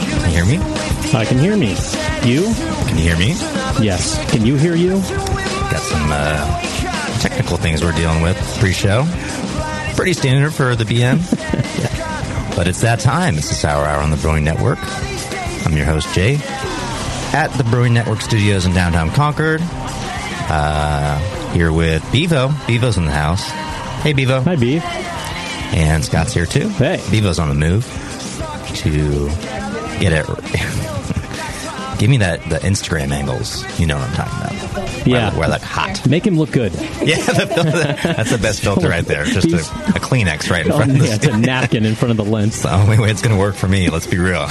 Can you hear me? I can hear me. You? Can you hear me? Yes. Can you hear you? Got some uh, technical things we're dealing with pre-show. Pretty standard for the BN. But it's that time. It's the Sour Hour on the Brewing Network. I'm your host, Jay, at the Brewing Network Studios in downtown Concord. Uh, here with Bevo. Bevo's in the house. Hey, Bevo. Hi, Bevo. And Scott's here too. Hey. Bevo's on the move to get it. Give me that the Instagram angles. You know what I'm talking about. Yeah. Where, where like hot. Make him look good. Yeah, the filter, that's the best filter right there. Just a, a Kleenex right in Oh, front of the yeah, it's a napkin in front of the lens. the only way it's going to work for me. Let's be real. uh,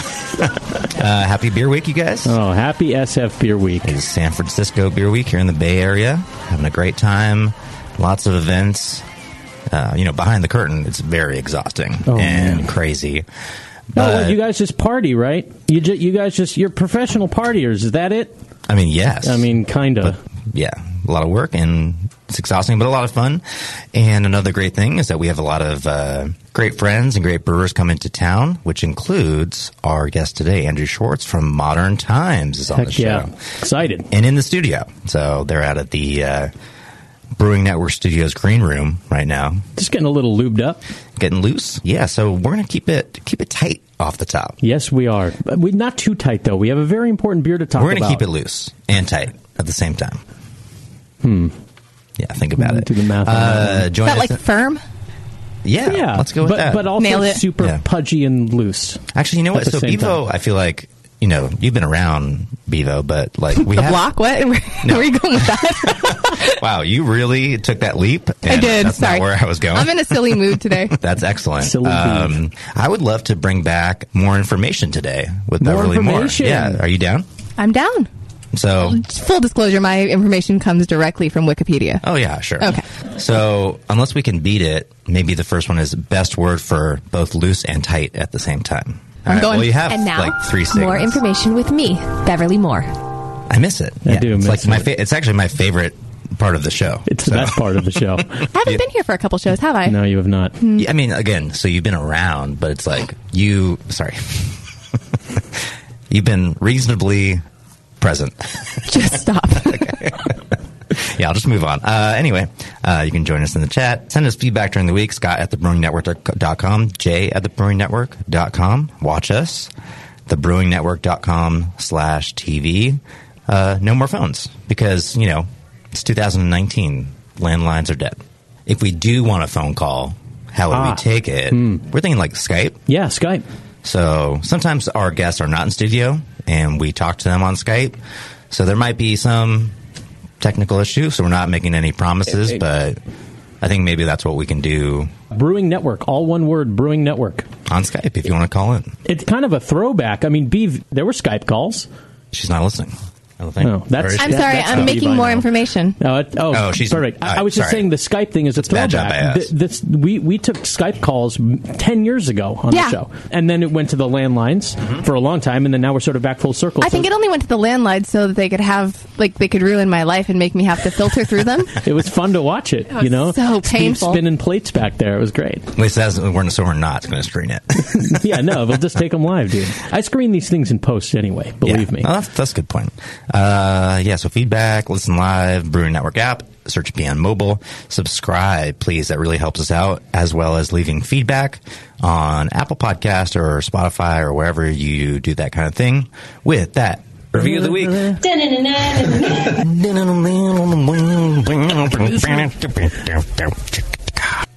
happy Beer Week, you guys. Oh, happy SF Beer Week. It's San Francisco Beer Week here in the Bay Area. Having a great time. Lots of events. Uh, you know, behind the curtain, it's very exhausting Oh, and man. crazy. Well, you guys just party, right? You ju- you guys just you're professional partiers. Is that it? I mean, yes. I mean, kind of. yeah, a lot of work and it's exhausting, but a lot of fun. And another great thing is that we have a lot of uh, great friends and great brewers come into town, which includes our guest today, Andrew Schwartz from Modern Times, is on the show yeah, excited. and in the studio. So they're out at the uh, Brewing Network Studios green room right now, Just getting a little lubed up. getting loose. Yeah, so we're gonna keep it keep it tight off the top. Yes, we are. But we not too tight though. We have a very important beer to talk about. we're gonna about. keep it loose and tight at the same time. Hmm. Yeah, think about it. Do the math on Uh, join Is that us. like firm? yeah, Yeah, let's go with but, that. But also super Yeah. pudgy and loose. Actually, you know what? So same Bevo, I feel like you know you've been around Bevo, but like we The have. block? What? Where, where are you going with that? Wow, you really took that leap. I did. That's Sorry. not where I was going. I'm in a silly mood today. That's excellent. Silly um, I would love to bring back more information today with More Beverly information. Moore. Yeah, are you down? I'm down. So, Full disclosure, my information comes directly from Wikipedia. oh yeah, sure. Okay. So, unless we can beat it, maybe the first one is best word for both loose and tight at the same time. All I'm right, going- Well, you have And now, like three more information with me, Beverly Moore. I miss it. I do It's miss like my fa- it's actually my favorite part of the show. It's the best part of the show. I haven't been here for a couple shows, have I? no, you have not. Hmm. Yeah, I mean, again, so you've been around, but it's like you. Sorry, you've been reasonably present. Just stop. yeah, I'll just move on. Uh, anyway, uh, you can join us in the chat. Send us feedback during the week. Scott at thebrewingnetwork.com. Jay at thebrewingnetwork.com. Watch us. Thebrewingnetwork.com slash TV. Uh, no more phones because, you know, it's 2019. Landlines are dead. If we do want a phone call, how would Ah. we take it? We're thinking like Skype. Yeah, Skype. So sometimes our guests are not in studio and we talk to them on Skype. So there might be some technical issue, So we're not making any promises, but I think maybe that's what we can do Brewing Network, all one word, Brewing Network. on Skype if you want to call in. It's kind of a throwback. I mean, Bev, there were Skype calls. She's not listening. I don't think. Oh, that's- Or is I'm she? That- sorry, that's I'm making more know. information. Oh, it, oh, Oh, she's- perfect. I, I was just saying the Skype thing is a bad job throwback. by us. Th- this, we we took Skype calls ten years ago on Yeah. the show, and then it went to the landlines Mm-hmm. for a long time, and then now we're sort of back full circle. I So think it only went to the landlines so that they could have, like, they could ruin my life and make me have to filter through them. it was fun to watch it. was you know, so Steve painful. spinning plates back there. It was great. At least that's, we're, so we're not going to screen it. yeah, no, we'll just take them live, dude. I screen these things in post anyway. Believe Yeah. me. No, that's, that's a good point. Uh, yeah, so feedback, listen live, Brewing Network app, search BN Mobile, subscribe, please. That really helps us out, as well as leaving feedback on Apple Podcast or Spotify or wherever you do that kind of thing. With that, review of the week.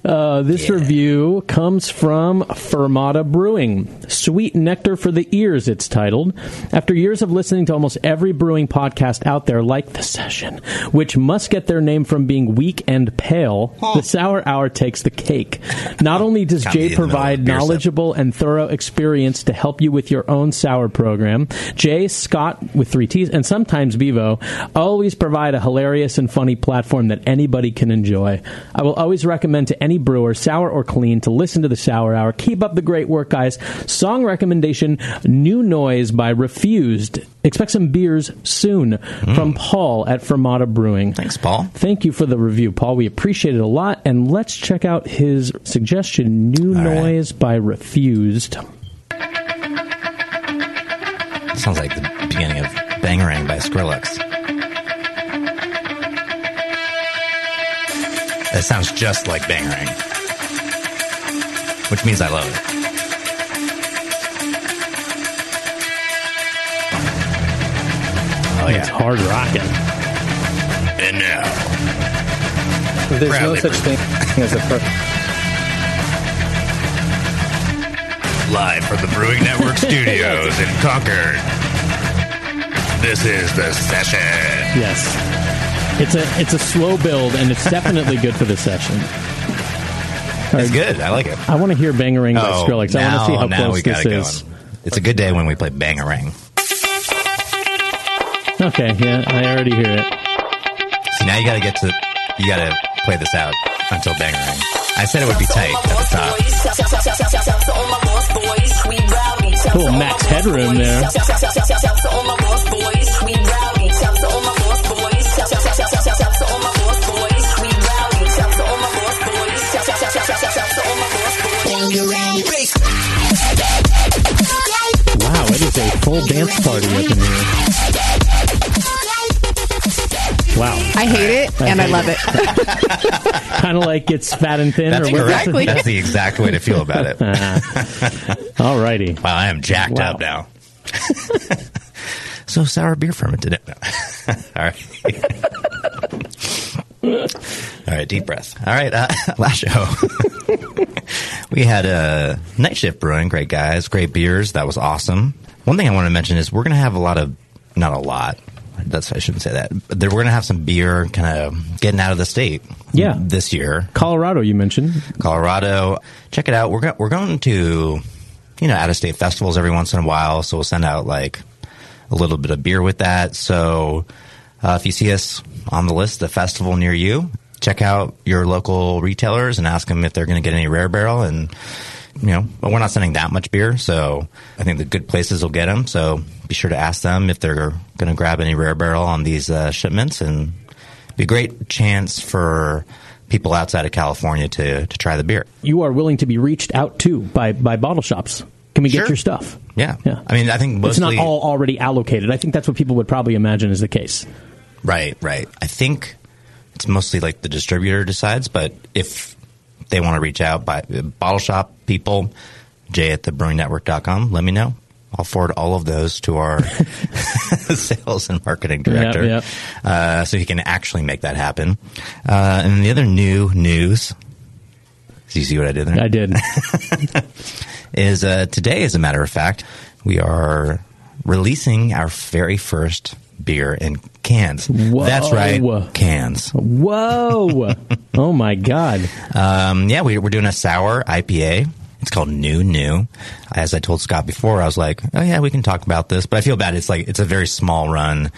Uh, this Yeah. review comes from Fermata Brewing. Sweet Nectar for the Ears, it's titled. After years of listening to almost every brewing podcast out there, like The Session, which must get their name from being weak and pale, the Sour Hour takes the cake. Not only does Jay in the middle of provide a beer sip. knowledgeable and thorough experience to help you with your own sour program, Jay, Scott with three T's, and sometimes Bevo always provide a hilarious and funny platform that anybody can enjoy. I will always recommend to any brewer, sour or clean, to listen to the Sour Hour. Keep up the great work, guys. Song recommendation New Noise by Refused. Expect some beers soon mm. from Paul at Fermata Brewing. Thanks, Paul. Thank you for the review, Paul. We appreciate it a lot. And let's check out his suggestion New All right. Noise by Refused. Sounds like the beginning of Bangarang by Skrillex. That sounds just like Bangarang. Which means I love it. Oh, yeah. It's yeah. hard rocking. And now, There's no Proudly such thing as a per- Live from the Brewing Network studios in Concord. This is the session. Yes. It's a it's a slow build and it's definitely good for the session. it's good. I like it. I want to hear Bangarang by Oh, Skrillex. I want to see how now we close got this it is. going. It's a good day when we play Bangarang. Okay, yeah, I already hear it. See, now you gotta get to, you gotta play this out until Bangarang. I said it would be tight at the top. Cool max headroom there. A full dance party up in here. Wow, I hate it and I love it. kind of like it's fat and thin. That's or correct. Exactly. That's the exact way to feel about it. Alrighty. Wow, I am jacked Wow. up now. so sour beer fermented. No. All right. All right, deep breath. All right, uh, last show. we had a night shift brewing. Great guys, great beers. That was awesome. One thing I want to mention is we're going to have a lot of, not a lot. That's I shouldn't say that. But we're going to have some beer kind of getting out of the state. Yeah. this year. Colorado, you mentioned. Colorado. Check it out. We're go- we're going to you know out of state festivals every once in a while, so we'll send out like a little bit of beer with that. So uh, if you see us on the list, the festival near you, check out your local retailers and ask them if they're going to get any rare barrel and. You know, but we're not sending that much beer, so I think the good places will get them. So be sure to ask them if they're going to grab any rare barrel on these uh, shipments, and be a great chance for people outside of California to to try the beer. You are willing to be reached out to by, by bottle shops. Can we get Sure. your stuff? Yeah, Yeah. I mean, I think It's not all already allocated. I think that's what people would probably imagine is the case. right, right. I think it's mostly like the distributor decides, but if they want to reach out by bottle shop people, Jay at the brewingnetwork.com, let me know. I'll forward all of those to our sales and marketing director, yep. Uh, so he can actually make that happen. Uh, and the other new news. Do you see what I did there? I did. is uh, today, as a matter of fact, we are releasing our very first beer in cans. Whoa. That's right, cans. Whoa! oh my God! Um, yeah, we, we're doing a sour IPA. It's called New New. As I told Scott before, I was like, "Oh yeah, we can talk about this," but I feel bad. It's like it's a very small run.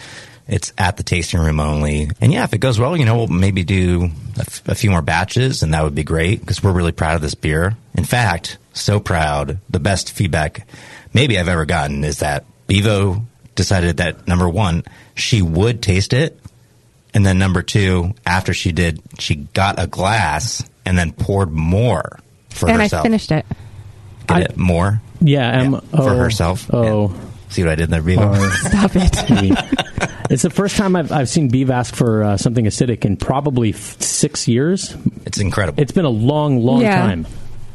It's at the tasting room only, and yeah, if it goes well, you know, we'll maybe do a, f- a few more batches, and that would be great because we're really proud of this beer. In fact, so proud. The best feedback maybe I've ever gotten is that Bevo decided that number one, she would taste it, and then number two, after she did, she got a glass and then poured more for herself. and herself. I finished it. Get I- it? More Yeah, M Yeah, O for herself. Oh, Yeah. See what I did there, Bevo? Stop it. It's the first time I've, I've seen Beav ask for uh, something acidic in probably f- six years. it's incredible. It's been a long, long Yeah. time.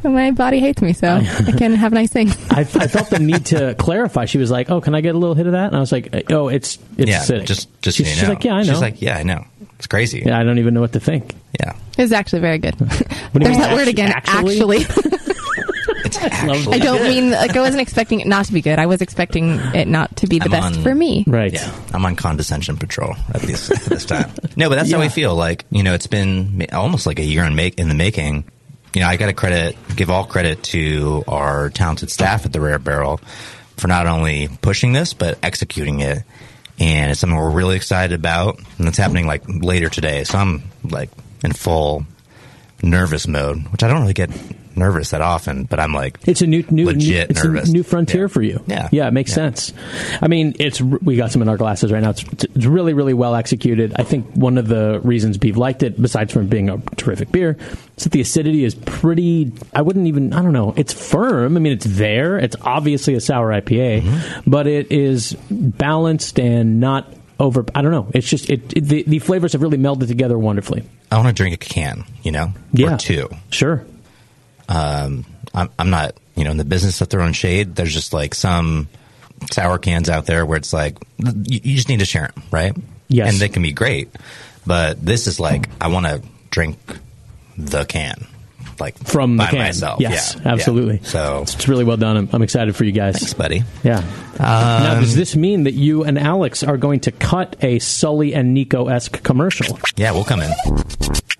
My body hates me, so I can have nice things. I, I felt the need to clarify. She was like, "Oh, can I get a little hit of that?" And I was like, "Oh, it's it's yeah, acidic." just just she's, so you she's know. like, "Yeah, I know." She's like, yeah, I know. It's crazy. yeah, I don't even know what to think. Yeah. it's actually very good. do There's mean, that word again. actually? Actually, It's actually I don't mean like I wasn't expecting it not to be good. I was expecting it not to be the I'm best on- for me. Right. Yeah, I'm on condescension patrol at this at this time. No, but that's how Yeah. we feel. Like you know, it's been almost like a year in make in the making. You know, I got to credit, give all credit to our talented staff at the Rare Barrel for not only pushing this but executing it. And it's something we're really excited about, and it's happening like later today. So I'm like in full nervous mode, which I don't really get nervous that often, but I'm like, It's a new, new, Legit new, it's nervous. a new frontier Yeah. for you. Yeah. yeah, it makes Yeah. sense. I mean, it's we got some in our glasses right now. It's, it's really, really well executed. I think one of the reasons Beeve liked it, besides from being a terrific beer, is that the acidity is pretty. I wouldn't even. I don't know. It's firm. I mean, it's there. It's obviously a sour IPA, Mm-hmm. but it is balanced and not over. I don't know. It's just it. it the, the flavors have really melded together wonderfully. I want to drink a can, you know, Yeah, or two. Sure. Um, I'm, I'm not, you know, in the business of throwing shade. There's just like some sour cans out there where it's like you, you just need to share them, right? Yes. and they can be great. But this is like I want to drink the can, like From by the can. myself. Yes, Yeah, yeah. absolutely. So It's really well done. I'm, I'm excited for you guys. thanks, buddy. Yeah. now, Um, does this mean that you and Alex are going to cut a Sully and Nico esque commercial? Yeah, we'll come in.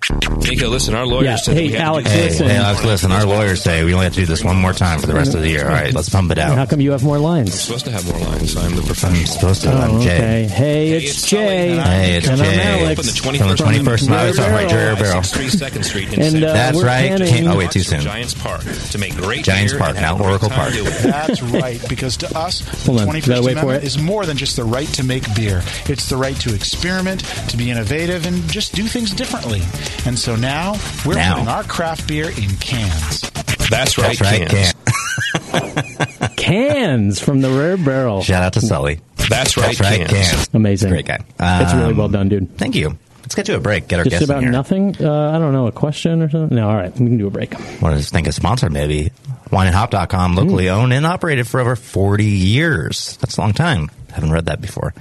Nico, listen, our lawyers Yeah. said Hey, we to Alex. Hey, listen. hey, Alex, listen. Our lawyers say we only have to do this one more time for the rest of the year. All right, let's pump it out. How come you have more lines? supposed to have more lines. I'm the I'm supposed to. Oh, I'm Jay. okay. Hey, it's it's Jay. Hey, it's and I'm Jay. Alex. Open the From 21st the 21st Rare Night, sorry, Barrel. Rare Barrel. Street in And, uh, That's we're right. Can't- oh, wait, too soon. Giants Park to make great Giants Park, now Oracle Park. That's right, because to us, the Hold on, 21st gotta for Amendment it. is more than just the right to make beer. It's the right to experiment, to be innovative, and just do things differently. And so now we're Now. putting our craft beer in cans. That's right, That's right. cans. Can. Cans from the Rare Barrel. Shout out to Sully. That's right, That's right. cans. Can. Amazing. Great guy. it's really Um, well done, dude. Thank you. Let's get to a break. Get our Just guests in about here. nothing. Uh, I don't know. A question or something? No. All right. We can do a break. Want to think a sponsor maybe? WineandHop.com, locally owned and operated for over 40 years. That's a long time. Haven't read that before.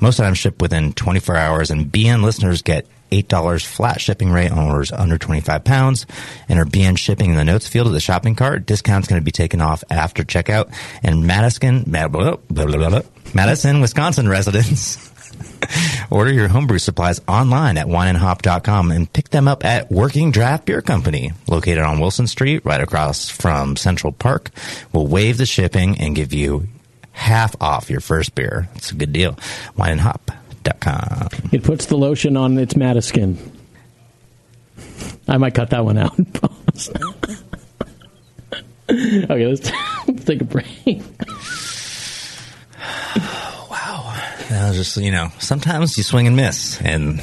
Most items ship within 24 hours, and BN listeners get $8 flat shipping rate on orders under 25 pounds. Enter BN shipping in the notes field of the shopping cart. Discount's going to be taken off after checkout. And Madison, blah, blah, blah, Madison, Wisconsin residents. Order your homebrew supplies online at wineandhop.com and pick them up at Working Draft Beer Company, located on Wilson Street, right across from Central Park. We'll waive the shipping and give you half off your first beer. It's a good deal. It puts the lotion on its Madiskin. I might cut that one out. okay, let's, let's take a break. That was just, you know, sometimes you swing and miss. And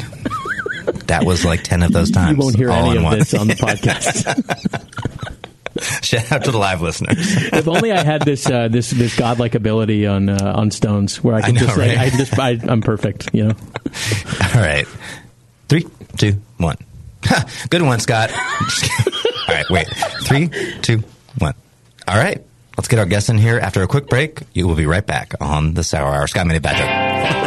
that was like 10 of those times. You won't hear all any of one. this on the podcast. Shout out to the live listeners. if only I had this uh, this this godlike ability on uh, on Stones, where I can know, just like right? I just I, I'm perfect. You know. All right. Three, two, one. Good one, Scott. All right, wait. Three, two, one. All right. Let's get our guests in here after a quick break. You will be right back on the Sour Hour. Scott Mini Badger.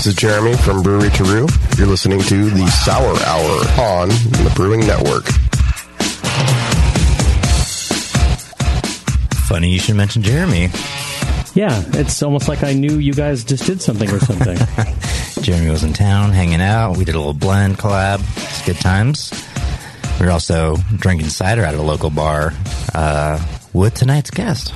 This is Jeremy from Brewery Terreux. You're listening to the Sour Hour on the Brewing Network. Funny you should mention Jeremy. Yeah, it's almost like I knew you guys just did something or something. Jeremy was in town hanging out. We did a little blend collab. It's good times. We are also drinking cider at a local bar uh, with tonight's guest.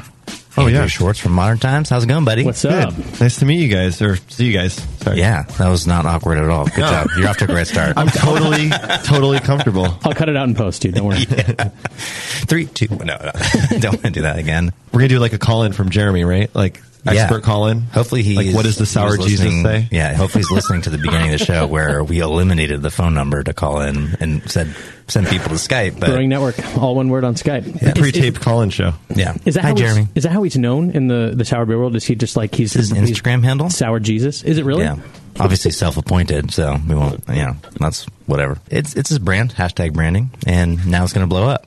Oh, Andrew yeah. Schwartz from Modern Times. How's it going, buddy? What's Good. Nice to meet you guys, or see you guys. Sorry. Yeah, that was not awkward at all. Good No. job. You're off to a great start. I'm totally, totally comfortable. I'll cut it out in post, dude. Don't worry. Three, two, no, no. don't want to do that again. We're gonna do like a call in from Jeremy, right? Like expert call in. Hopefully he like what does the sour Jesus listening- say? Yeah, hopefully he's listening to the beginning of the show where we eliminated the phone number to call in and said send people to Skype. But Brewing Network, all one word on Skype. Is- Pre-taped call-in show. yeah, Is that hi how Jeremy? He's, is that how he's known in the, the sour beer world? Is he just like he's His he's Instagram handle? Sour Jesus? Is it really? Yeah, obviously self-appointed, so we won't. You know, that's whatever. It's it's his brand, hashtag branding, and now it's going to blow up.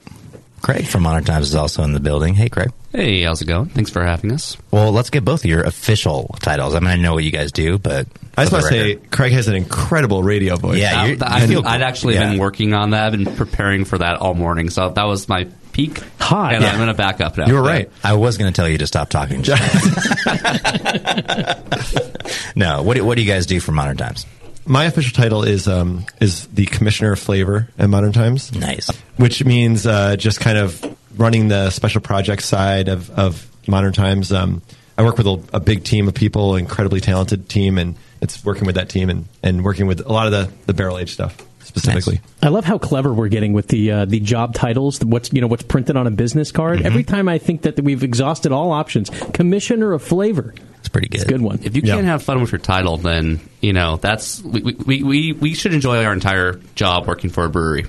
Craig from Modern Times is also in the building. Hey, Craig. Hey, how's it going? Thanks for having us. Well, let's get both of your official titles. I mean, I know what you guys do, but I just want to say Craig has an incredible radio voice. Yeah, you're- I I'd, feel- I'd actually yeah. been working on that. I've been preparing for that all morning. So that was my peak. Hot. And Yeah. I'm going to back up now. You were right. I was going to tell you to stop talking. no, what do, what do you guys do for Modern Times? My official title is um, is the Commissioner of Flavor at Modern Times. Nice. Which means uh, just kind of running the special project side of, of Modern Times. Um, I work with a, a big team of people, incredibly talented team, and it's working with that team and, and working with a lot of the, the barrel age stuff specifically. I love how clever we're getting with the uh, the job titles. What's you know what's printed on a business card. Mm-hmm. Every time I think that we've exhausted all options, commissioner of flavor. It's pretty good. It's a good one. If you can't have fun with your title, then you know that's we, we, we, we should enjoy our entire job working for a brewery,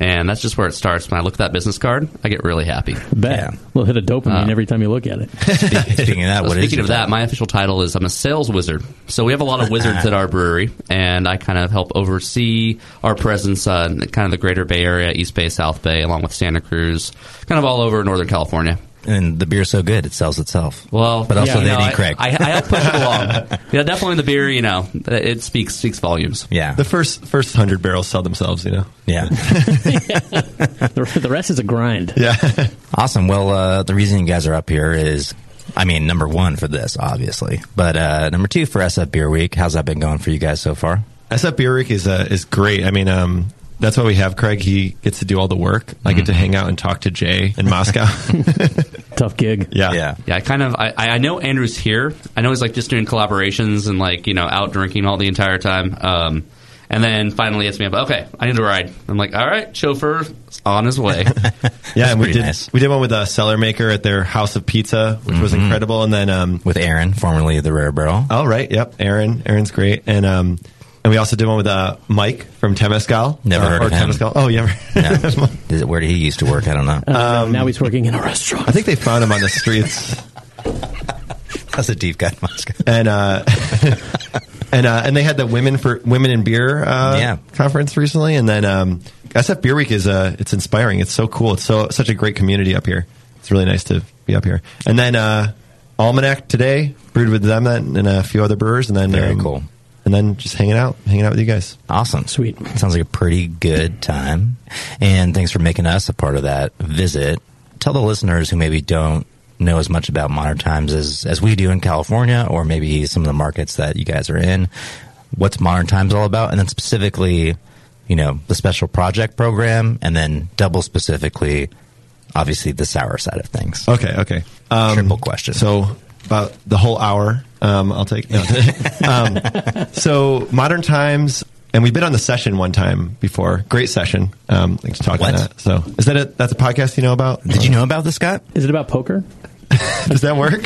and that's just where it starts. When I look at that business card, I get really happy. Bet. We'll hit a dopamine Uh, every time you look at it. Speaking of that, Well, what is speaking your of that, title? my official title is I'm a sales wizard. So we have a lot of wizards at our brewery, and I kind of help oversee our presence uh, in kind of the greater Bay Area, East Bay, South Bay, along with Santa Cruz, kind of all over Northern California. And the beer's so good it sells itself. Well, but also yeah, they no, need I- Craig. I, I help push it along. Yeah, definitely the beer. You know, it speaks speaks volumes. yeah, The first first hundred barrels sell themselves, you know. yeah. the, the rest is a grind. Yeah. Awesome. Well, uh, the reason you guys are up here is, I mean, number one for this, obviously, but uh, number two for SF Beer Week. How's that been going for you guys so far? SF Beer Week is uh, is great. I mean, um, that's why we have Craig. He gets to do all the work. I get to hang out and talk to Jay in Moscow. Tough gig. yeah. Yeah. Yeah, I kind of I, I know Andrew's here. I know he's like just doing collaborations and like you know out drinking all the entire time. Um, and then finally it's me up. Okay, I need to ride. I'm like, all right, chauffeur on his way. Yeah, and we did nice. we did one with a Cellarmaker at their House of Pizza, which was incredible. And then um, With Aaron, formerly the Rare Barrel. oh right, yep, Aaron, Aaron's great. And um, and we also did one with uh, Mike from Temescal. Never uh, heard or of him. Temescal. Oh, yeah. No. Is it- Where did he used to work? I don't know. Uh, now he's working in a restaurant. I think they found him on the streets. That's a deep cut, Moscow. and uh, and uh, and they had the women for women in beer uh, Yeah. conference recently, and then um, SF Beer Week is uh, it's inspiring. It's so cool. It's so such a great community up here. It's really nice to be up here. And then uh, Almanac today brewed with them and and a few other brewers, and then Very um, cool. And then just hanging out, hanging out with you guys. Awesome. Sweet. Sounds like a pretty good time. And thanks for making us a part of that visit. Tell the listeners who maybe don't know as much about modern times as, as we do in California, or maybe some of the markets that you guys are in, what's modern times all about, and then specifically, you know, the special project program, and then double specifically, obviously the sour side of things. Okay, okay. Um, Triple question. So about the whole hour Um, I'll take. No. um, so modern times, and we've been on the session one time before. Great session. Um, thanks for talking What? that. So is that a that's a podcast you know about? Did you know about this, Scott? Is it about poker? Does that work?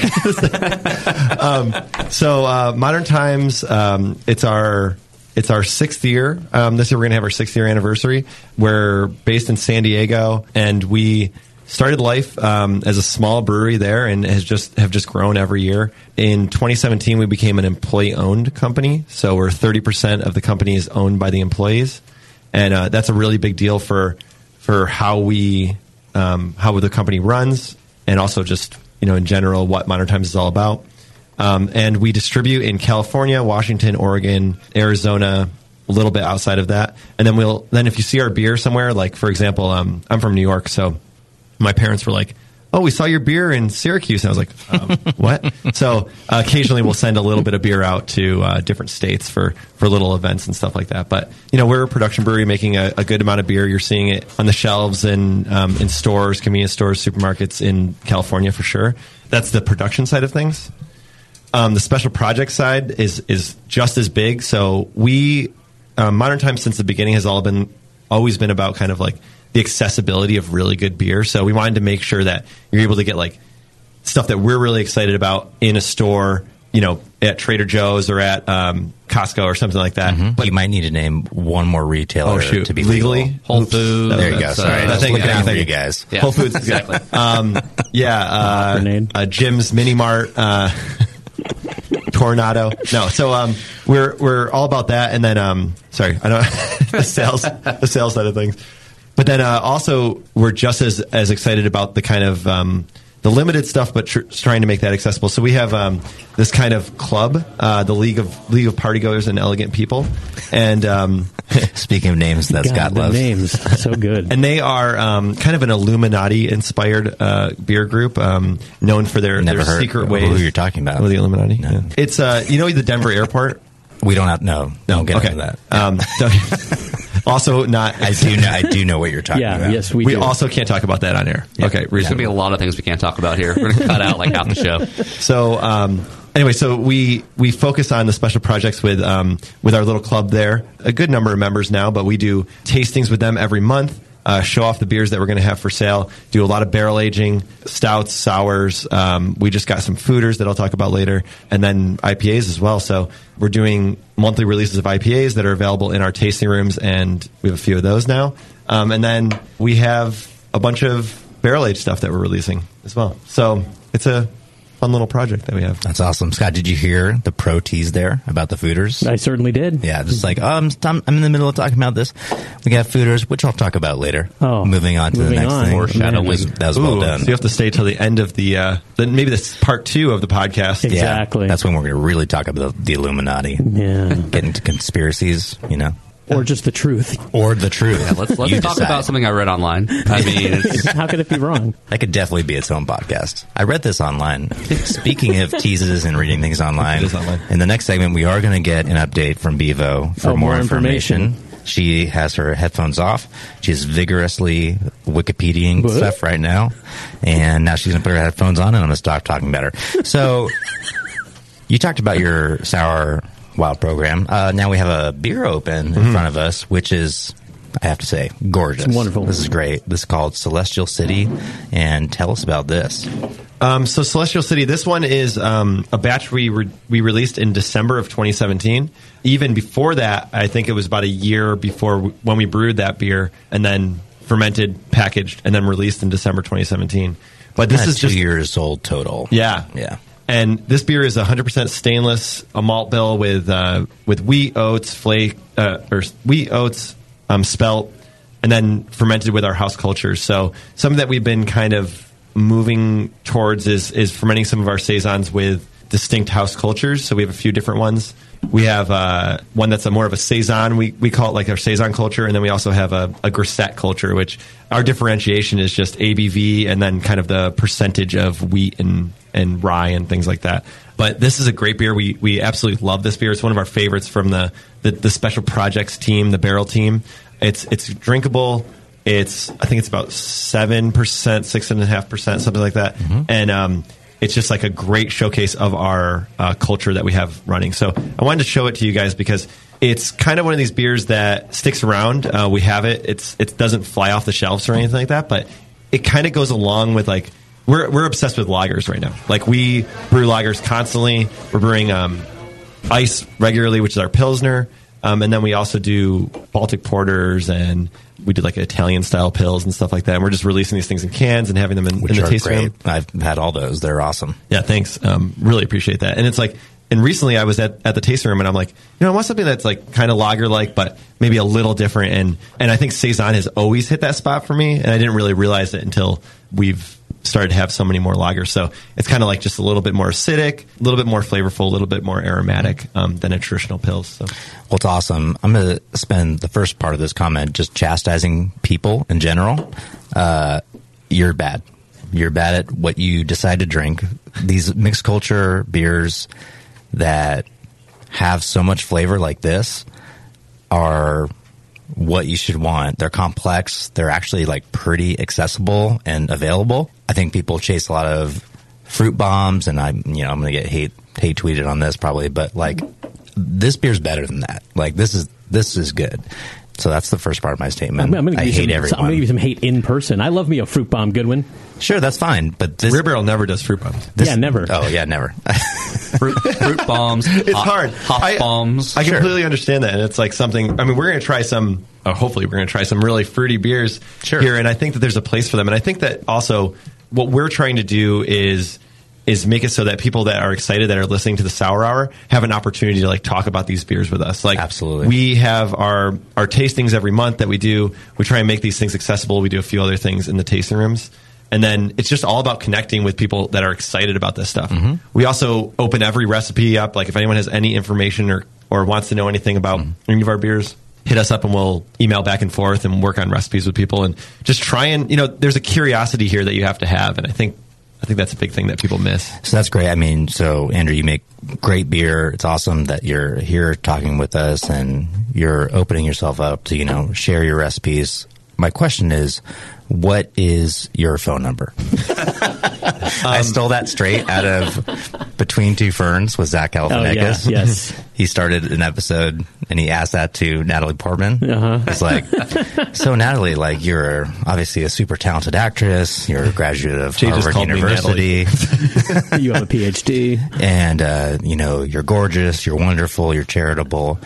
um, so uh, modern times, um, it's our it's our sixth year. Um, this year we're going to have our sixth year anniversary. We're based in San Diego, and we started life um, as a small brewery there, and has just have just grown every year. In 2017, we became an employee owned company, so we're 30 percent of the company is owned by the employees, and uh, that's a really big deal for for how we um, how the company runs, and also just you know in general what Modern Times is all about. Um, and we distribute in California, Washington, Oregon, Arizona, a little bit outside of that. And then we'll then if you see our beer somewhere, like for example, um, I'm from New York, so my parents were like, "Oh, we saw your beer in Syracuse," and I was like, um, "What?" so uh, occasionally we'll send a little bit of beer out to uh, different states for for little events and stuff like that. But you know, we're a production brewery making a, a good amount of beer. You're seeing it on the shelves and um, in stores, convenience stores, supermarkets in California for sure. That's the production side of things. Um, the special project side is is just as big. So we um, modern times since the beginning has all been always been about kind of like the accessibility of really good beer. So we wanted to make sure that you're able to get like stuff that we're really excited about in a store, you know, at Trader Joe's or at um, Costco or something like that. But you might need to name one more retailer Oh, shoot. to be Legally? legal. Whole. Foods. There you go. that's, Sorry, uh, looking you, out for you. guys. Yeah. Whole Foods, Exactly. Um, yeah, uh, uh, Jim's Mini Mart, uh, Tornado. No, so um, we're we're all about that, and then um, sorry, I don't the sales the sales side of things, but then uh, also we're just as as excited about the kind of um, the limited stuff, but tr- trying to make that accessible. So we have um, this kind of club, uh, the League of League of Partygoers and Elegant People, and um, Speaking of names that's God, Scott the loves, names so good. and they are um, kind of an Illuminati inspired uh, beer group, um, known for their, Never their heard secret who ways. you're talking about. Oh, the Illuminati. Yeah. It's uh, you know the Denver airport. we don't have no. Don't get Okay. into that. Don't- also not. I do know. I do know what you're talking yeah, about. yes, we, we do. also can't talk about that on air. Okay, There's going to be a lot of things we can't talk about here. We're going to cut out like half the show. So um, anyway, so we we focus on the special projects with um, with our little club there. A good number of members now, but we do tastings with them every month. Uh, show off the beers that we're going to have for sale. Do a lot of barrel aging, stouts, sours. Um, we just got some foeders that I'll talk about later, and then IPAs as well. So we're doing monthly releases of IPAs that are available in our tasting rooms, and we have a few of those now. Um, and then we have a bunch of barrel aged stuff that we're releasing as well. So it's a fun little project that we have. That's awesome, Scott. Did you hear the pro tease there about the foeders? I certainly did. Yeah, just like oh, I'm, I'm I'm in the middle of talking about this. We got foeders, which I'll talk about later. Oh, moving on to moving the next on. thing. Foreshadowing. That was, that was well done. So you have to stay till the end of the, uh, then maybe this part two of the podcast. Exactly. Exactly. That's when we're going to really talk about the Illuminati. Yeah. Get into conspiracies, you know, Or just the truth. or the truth. Yeah, let's let's You talk decide. about something I read online. I mean, it's, How could it be wrong? That could definitely be its own podcast. I read this online. Speaking of teases and reading things online, online. in the next segment, we are going to get an update from Bevo for Oh, more more information. information. She has her headphones off. She's vigorously Wikipediaing What? stuff right now. And now she's going to put her headphones on and I'm going to stop talking about her. So, you talked about your sour wild program. Uh, now we have a beer open in Mm-hmm. front of us, which is, I have to say, gorgeous. It's wonderful. This is great. This is called Celestial City. And tell us about this. Um, so Celestial City, this one is um, a batch we re- we released in December of 2017. Even before that, I think it was about a year before w- when we brewed that beer and then fermented, packaged, and then released in December 2017. But this is just two years old total. Yeah, Yeah. And this beer is 100% stainless, a malt bill with uh, with wheat, oats, flake, uh, or wheat, oats, um, spelt, and then fermented with our house cultures. So something that we've been kind of moving towards is is fermenting some of our saisons with distinct house cultures. So we have a few different ones. We have uh, one that's a more of a saison. We we call it like our saison culture, and then we also have a, a grisette culture, which our differentiation is just ABV and then kind of the percentage of wheat and and rye and things like that. But this is a great beer. We we absolutely love this beer. It's one of our favorites from the the, the special projects team, the barrel team. It's it's drinkable. It's I think it's about seven percent, six and a half percent, something like that. And um, it's just like a great showcase of our uh, culture that we have running. So I wanted to show it to you guys because it's kind of one of these beers that sticks around. Uh, we have it. It's it doesn't fly off the shelves or anything like that, but it kind of goes along with like we're we're obsessed with lagers right now. Like we brew lagers constantly. We're brewing um, ice regularly, which is our pilsner, um, and then we also do Baltic porters and we did like Italian style pills and stuff like that. And we're just releasing these things in cans and having them in, Which in the taste great. room. I've had all those. They're awesome. Yeah, thanks. Um, really appreciate that. And it's like, and recently I was at, at the tasting room and I'm like, you know, I want something that's like kind of lager like, but maybe a little different. And and I think saison has always hit that spot for me, and I didn't really realize it until we've started to have so many more lagers. So it's kind of like just a little bit more acidic, a little bit more flavorful, a little bit more aromatic um, than a traditional pills. So Well, it's awesome. I'm going to spend the first part of this comment just chastising people in general. Uh, you're bad. You're bad at what you decide to drink. These mixed culture beers that have so much flavor like this are what you should want. They're complex. They're actually like pretty accessible and available. I think people chase a lot of fruit bombs and I'm, you know, I'm going to get hate, hate tweeted on this probably, but like this beer's better than that. Like this is, this is good. So that's the first part of my statement. I'm, I'm gonna I hate some, everyone. I'm going to give you some hate in person. I love me a fruit bomb, Goodwin. Sure, that's fine. But this Rare Barrel never does fruit bombs. yeah, never. Oh yeah, never. fruit, fruit bombs. it's hop- hard. Hop I, bombs. I completely understand that, and it's like something. I mean, we're going to try some. Uh, hopefully, we're going to try some really fruity beers here, and I think that there's a place for them. And I think that also what we're trying to do is is make it so that people that are excited that are listening to the Sour Hour have an opportunity to like talk about these beers with us. Like, absolutely, we have our our tastings every month that we do. We try and make these things accessible. We do a few other things in the tasting rooms. And then it's just all about connecting with people that are excited about this stuff. Mm-hmm. We also open every recipe up. Like if anyone has any information or, or wants to know anything about mm-hmm. any of our beers, hit us up and we'll email back and forth and work on recipes with people and just try and, you know, there's a curiosity here that you have to have. And I think, I think that's a big thing that people miss. So that's great. I mean, so Andrew, you make great beer. It's awesome that you're here talking with us and you're opening yourself up to, you know, share your recipes. My question is, what is your phone number? I stole that straight out of Between Two Ferns with Zach Galifianakis. Oh, yeah, yes. he started an episode and he asked that to Natalie Portman. Uh-huh. He's like, "So Natalie, like you're obviously a super talented actress. You're a graduate of She Harvard University." you have a PhD, and uh, you know you're gorgeous, you're wonderful, you're charitable.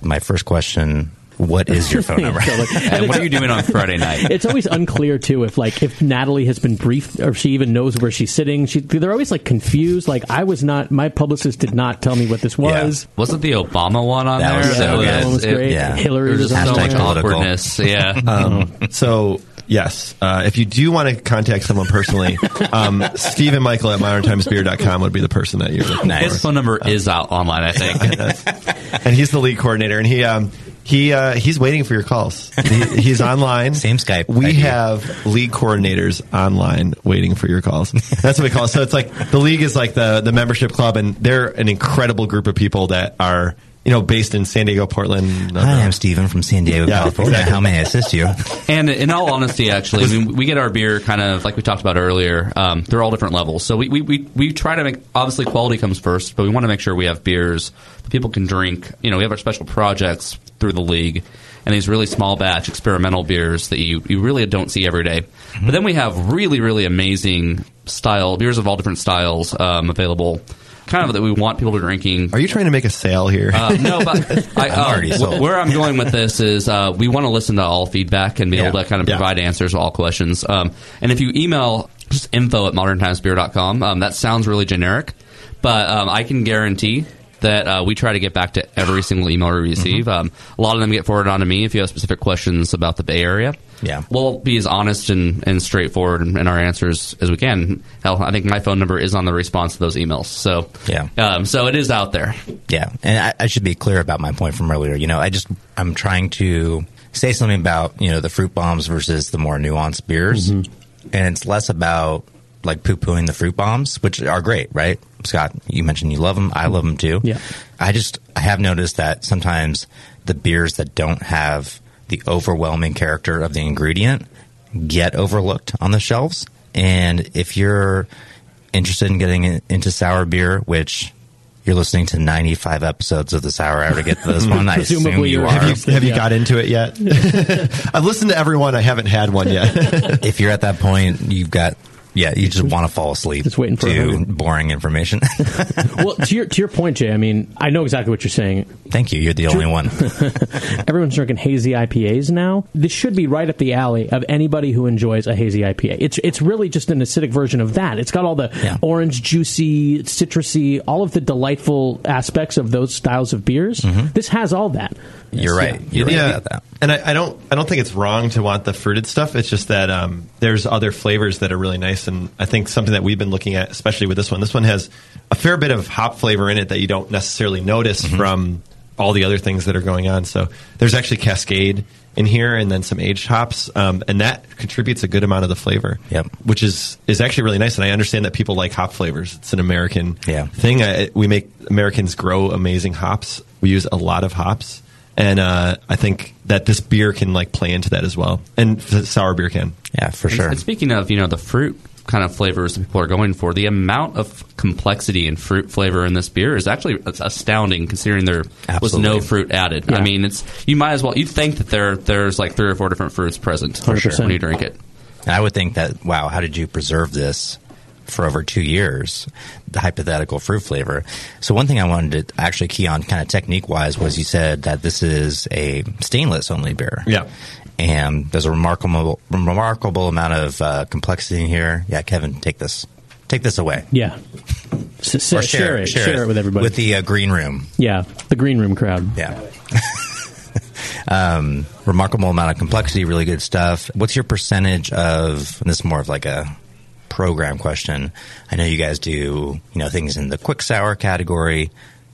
My first question: What is your phone number? and what are you doing on Friday night? it's always unclear too if like if Natalie has been briefed or if she even knows where she's sitting. She they're always like confused. Like I was not. My publicist did not tell me what this was. Wasn't the Obama one on That there? was so That. That one was it- great. yeah. Hillary There's was just so on much there. political. awkwardness. Yeah. Um, so yes, uh, if you do want to contact someone personally, um, Steve and Michael at moderntimesbeer.com would be the person that you're looking His for. phone number is out online, I think. and he's the lead coordinator, and he um, he uh, he's waiting for your calls. He, he's online. Same Skype. We ID. have league coordinators online waiting for your calls. That's what we call it. So it's like the league is like the the membership club, and they're an incredible group of people that are you know based in San Diego, Portland. Hi, I'm Stephen from San Diego, Yeah, California. exactly. How may I assist you? And in all honesty, actually, I mean, we get our beer kind of like we talked about earlier. Um, they're all different levels. So we, we, we, we try to make, obviously, quality comes first, but we want to make sure we have beers that people can drink. You know, we have our special projects through the league and these really small batch experimental beers that you, you really don't see every day. But then we have really, really amazing style beers of all different styles um, available. Kind of that we want people to drinking. Are you trying to make a sale here? Uh, no, but I, I'm uh, sold. where I'm going with this is uh, we want to listen to all feedback and be able to kind of Yeah. provide answers to all questions. Um, and if you email just info at moderntimesbeer.com, um, that sounds really generic, but um, I can guarantee that uh, we try to get back to every single email we receive. Um, a lot of them get forwarded on to me if you have specific questions about the Bay Area. Yeah. We'll be as honest and, and straightforward in, in our answers as we can. Hell, I think my phone number is on the response to those emails. So, Yeah. um, so it is out there. Yeah, and I, I should be clear about my point from earlier. You know, I just I'm trying to say something about you know the fruit bombs versus the more nuanced beers, and it's less about like poo pooing the fruit bombs, which are great, right? Scott, you mentioned you love them. I love them too. Yeah. I just I have noticed that sometimes the beers that don't have the overwhelming character of the ingredient get overlooked on the shelves, and if you're interested in getting into sour beer, which you're listening to 95 episodes of the Sour Hour to get to this one, I assume Presumably you you're- Have you, have you got into it yet? I've listened to everyone. I haven't had one yet. if you're at that point, you've got yeah, you just want to fall asleep. Just waiting for a to boring information. well, to your to your point, Jay. I mean, I know exactly what you're saying. Thank you. You're the only one. Everyone's drinking hazy IPAs now. This should be right up the alley of anybody who enjoys a hazy IPA. It's it's really just an acidic version of that. It's got all the orange, juicy, citrusy, all of the delightful aspects of those styles of beers. This has all that. Mm-hmm. You're right. You're right about that. And I, I don't I don't think it's wrong to want the fruited stuff. It's just that um, there's other flavors that are really nice, and I think something that we've been looking at, especially with this one, this one has a fair bit of hop flavor in it that you don't necessarily notice Mm-hmm. from all the other things that are going on. So there's actually Cascade in here, and then some aged hops, um, and that contributes a good amount of the flavor. Yep. which is is actually really nice. And I understand that people like hop flavors. It's an American Yeah. thing. I, we make Americans grow amazing hops. We use a lot of hops, and uh, I think that this beer can like play into that as well, and f- sour beer can. Yeah, for sure. And speaking of, you know, the fruit kind of flavors that people are going for, the amount of complexity and fruit flavor in this beer is actually astounding considering there was no fruit added. Yeah. I mean, it's you might as well you think that there there's like three or four different fruits present For sure. when you drink it. And I would think that, wow, how did you preserve this for over two years? The hypothetical fruit flavor. So one thing I wanted to actually key on, kind of technique wise, was you said that this is a stainless only beer. Yeah. And there's a remarkable, remarkable amount of uh, complexity in here. Yeah, Kevin, take this, take this away. Yeah. S- s- Or share, it. Share, it with everybody. with the uh, green room. yeah, the green room crowd. Yeah. um, remarkable amount of complexity, really good stuff. What's your percentage of? And this is more of like a program question. I know you guys do, you know, things in the quick sour category.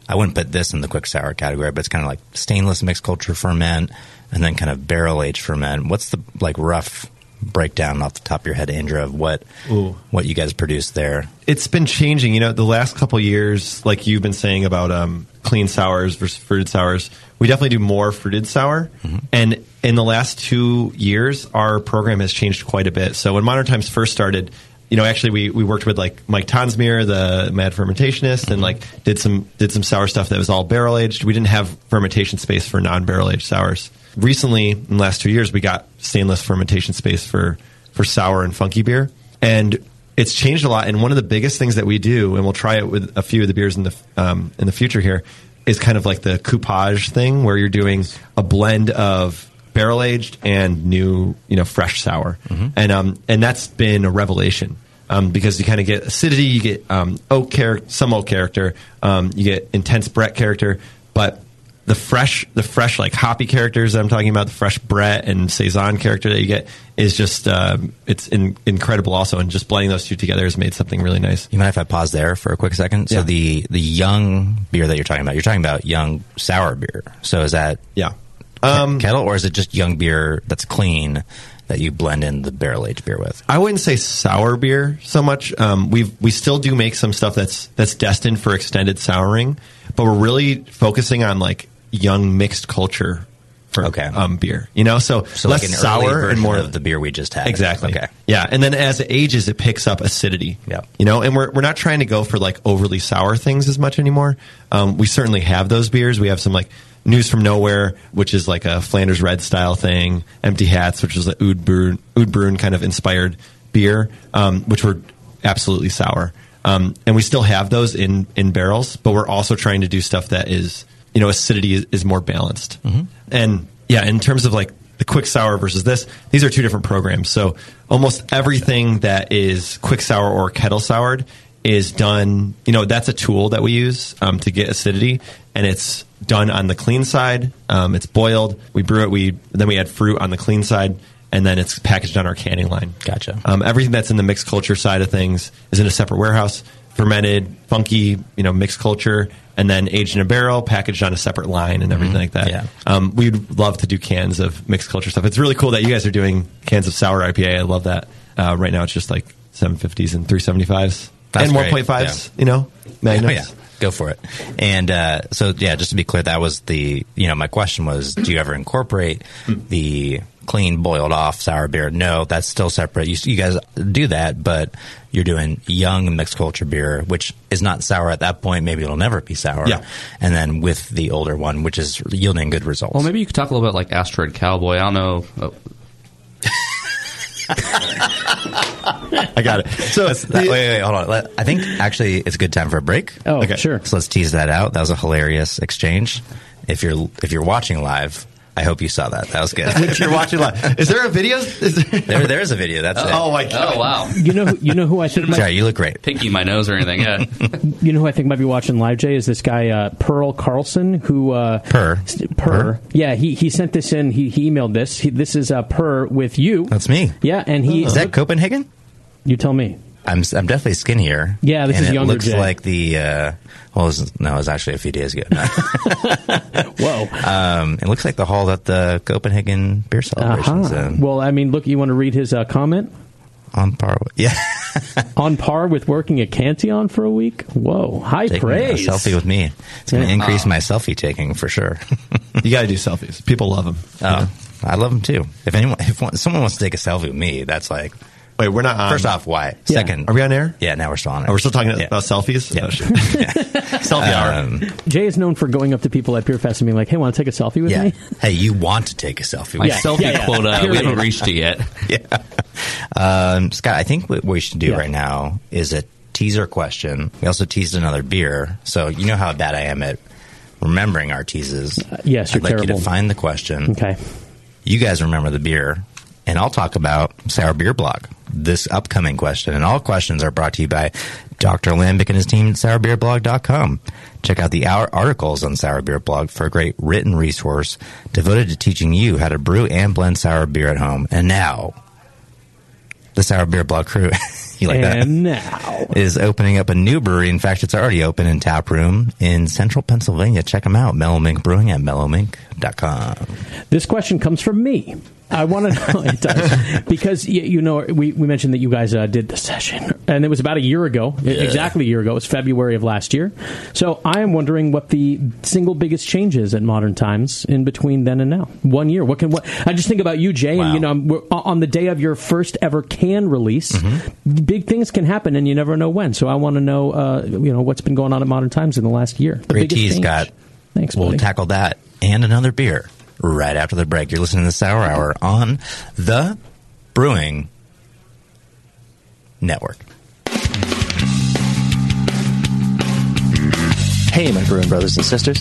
I wouldn't put this in the quick sour category, but it's kind of like stainless mixed culture ferment, and then kind of barrel aged ferment. What's the like rough breakdown off the top of your head, Andrew, of what Ooh. what you guys produce there? It's been changing. You know, the last couple years, like you've been saying about um, clean sours versus fruited sours, we definitely do more fruited sour. And in the last two years, our program has changed quite a bit. So when Modern Times first started, you know, actually we, we worked with like Mike Tonsmeire, the mad fermentationist, and like did some did some sour stuff that was all barrel aged. We didn't have fermentation space for non barrel aged sours. Recently, in the last two years, we got stainless fermentation space for for sour and funky beer, and it's changed a lot. And one of the biggest things that we do, and we'll try it with a few of the beers in the um, in the future here, is kind of like the coupage thing, where you're doing a blend of barrel aged and new, you know, fresh sour, and um, and that's been a revelation. Um, because you kind of get acidity, you get um, oak character, some oak character, um, you get intense Brett character, but the fresh, the fresh like hoppy characters that I'm talking about, the fresh Brett and saison character that you get is just um, it's in, incredible. Also, and just blending those two together has made something really nice. You mind if I pause there for a quick second? So Yeah. the the young beer that you're talking about, you're talking about young sour beer. So is that yeah um, kettle, or is it just young beer that's clean that you blend in the barrel aged beer with? I wouldn't say sour beer so much. Um, we we still do make some stuff that's that's destined for extended souring, but we're really focusing on like young mixed culture for um, beer. You know, so, So less like an sour and more of the beer we just had. Exactly. Okay. Yeah, and then as it ages, it picks up acidity. Yeah. You know, and we're we're not trying to go for like overly sour things as much anymore. Um, we certainly have those beers. We have some like News from Nowhere, which is like a Flanders Red style thing. Empty Hats, which is an Oud Oud Bruin kind of inspired beer, um, which were absolutely sour. Um, and we still have those in in barrels, but we're also trying to do stuff that is you know acidity is, is more balanced. And yeah, in terms of like the quick sour versus this, these are two different programs. So almost everything that is quick sour or kettle soured is done. You know, that's a tool that we use um, to get acidity, and it's done on the clean side. Um, it's boiled. We brew it. We then we add fruit on the clean side. And then it's packaged on our canning line. Gotcha. Um, everything that's in the mixed culture side of things is in a separate warehouse, fermented, funky, you know, mixed culture, and then aged in a barrel, packaged on a separate line, and everything like that. Yeah. Um, we'd love to do cans of mixed culture stuff. It's really cool that you guys are doing cans of sour IPA. I love that. Uh, right now, it's just like 750s and 375s That's and great. 1.5s. You know, magnums. Oh, yeah. Go for it. And uh, so, yeah, just to be clear, that was the you know my question was, do you ever incorporate the clean boiled off sour beer? No, that's still separate. You, you guys do that, but you're doing young mixed culture beer, which is not sour at that point. Maybe it'll never be sour. Yeah. And then with the older one, which is yielding good results. Well, maybe you could talk a little bit like Asteroid Cowboy. I don't know. Oh, I got it. So That's- that- wait, wait, wait, hold on. I think actually it's a good time for a break. Oh, okay. sure. So let's tease that out. That was a hilarious exchange. If you're if you're watching live, I hope you saw that. That was good. if you're watching live, is there a video? Is there, there there is a video. That's it. Oh my god! Oh wow! You know, who- you know who I think. Might, Sorry, you look great. Pinky my nose or anything? Yeah. You know who I think might be watching live, Jay, is this guy uh, Pearl Carlson, who uh, Per. Per. Yeah, he, he sent this in. He, he emailed this. He, this is uh, Per with you. That's me. Yeah, and he Is that Copenhagen? You tell me. I'm I'm definitely skinnier. Yeah, this and is it younger looks Jay. like the. Uh, well, it was, no, it was actually a few days ago. Whoa! Um, it looks like the hall that the Copenhagen beer celebrations Uh-huh. in. Well, I mean, look, you want to read his uh, comment? On par with yeah, on par with working at Cantillon for a week. Whoa, high taking praise! a selfie with me. It's going to Yeah. increase Oh. my selfie taking for sure. you got to do selfies. People love them. Oh, I love them too. If anyone, if one, someone wants to take a selfie with me, that's like. Wait, we're not on. First off, why? Second, Are we on air? Yeah, now we're still on it. Oh, we're still talking Yeah. about selfies. Yeah. Oh, shit. Selfie hour. Um, Jay is known for going up to people at Beer Fest and being like, "Hey, want to take a selfie with yeah. me?" Hey, you want to take a selfie? My with me. selfie quota. We haven't reached it yet. yeah. Um, Scott, I think what we should do Yeah. right now is a teaser question. We also teased another beer. So you know how bad I am at remembering our teases. yes, I'd you're like you terrible. to find the question. Okay. You guys remember the beer, and I'll talk about Sour Beer Blog, this upcoming question. And all questions are brought to you by Dr. Lambic and his team at sourbeerblog.com. Check out the articles on Sour Beer Blog for a great written resource devoted to teaching you how to brew and blend sour beer at home. And now, the Sour Beer Blog crew, you like that? and now, is opening up a new brewery. In fact, it's already open in tap room in central Pennsylvania. Check them out. Mellow Mink Brewing at mellowmink.com. This question comes from me. I want to know it does because y- you know we, we mentioned that you guys uh, did the session and it was about a year ago, exactly a year ago. It was February of last year. So I am wondering what the single biggest change is at Modern Times in between then and now. One year. What can what? I just think about you, Jay, and you know we're, on the day of your first ever can release, Mm-hmm. big things can happen and you never know when. So I want to know uh, you know what's been going on at Modern Times in the last year. The Great biggest tease. Scott. Thanks, We'll buddy. tackle that and another beer right after the break. You're listening to the Sour Hour on the Brewing Network. Hey, my brewing brothers and sisters.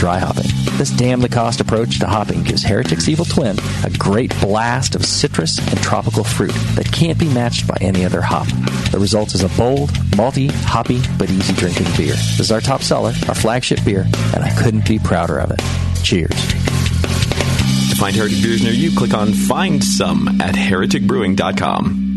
dry hopping. This damn the cost approach to hopping gives Heretic's Evil Twin a great blast of citrus and tropical fruit that can't be matched by any other hop. The result is a bold, malty, hoppy, but easy drinking beer. This is our top seller, our flagship beer, and I couldn't be prouder of it. Cheers. To find Heretic beers near you, click on Find Some at hereticbrewing.com.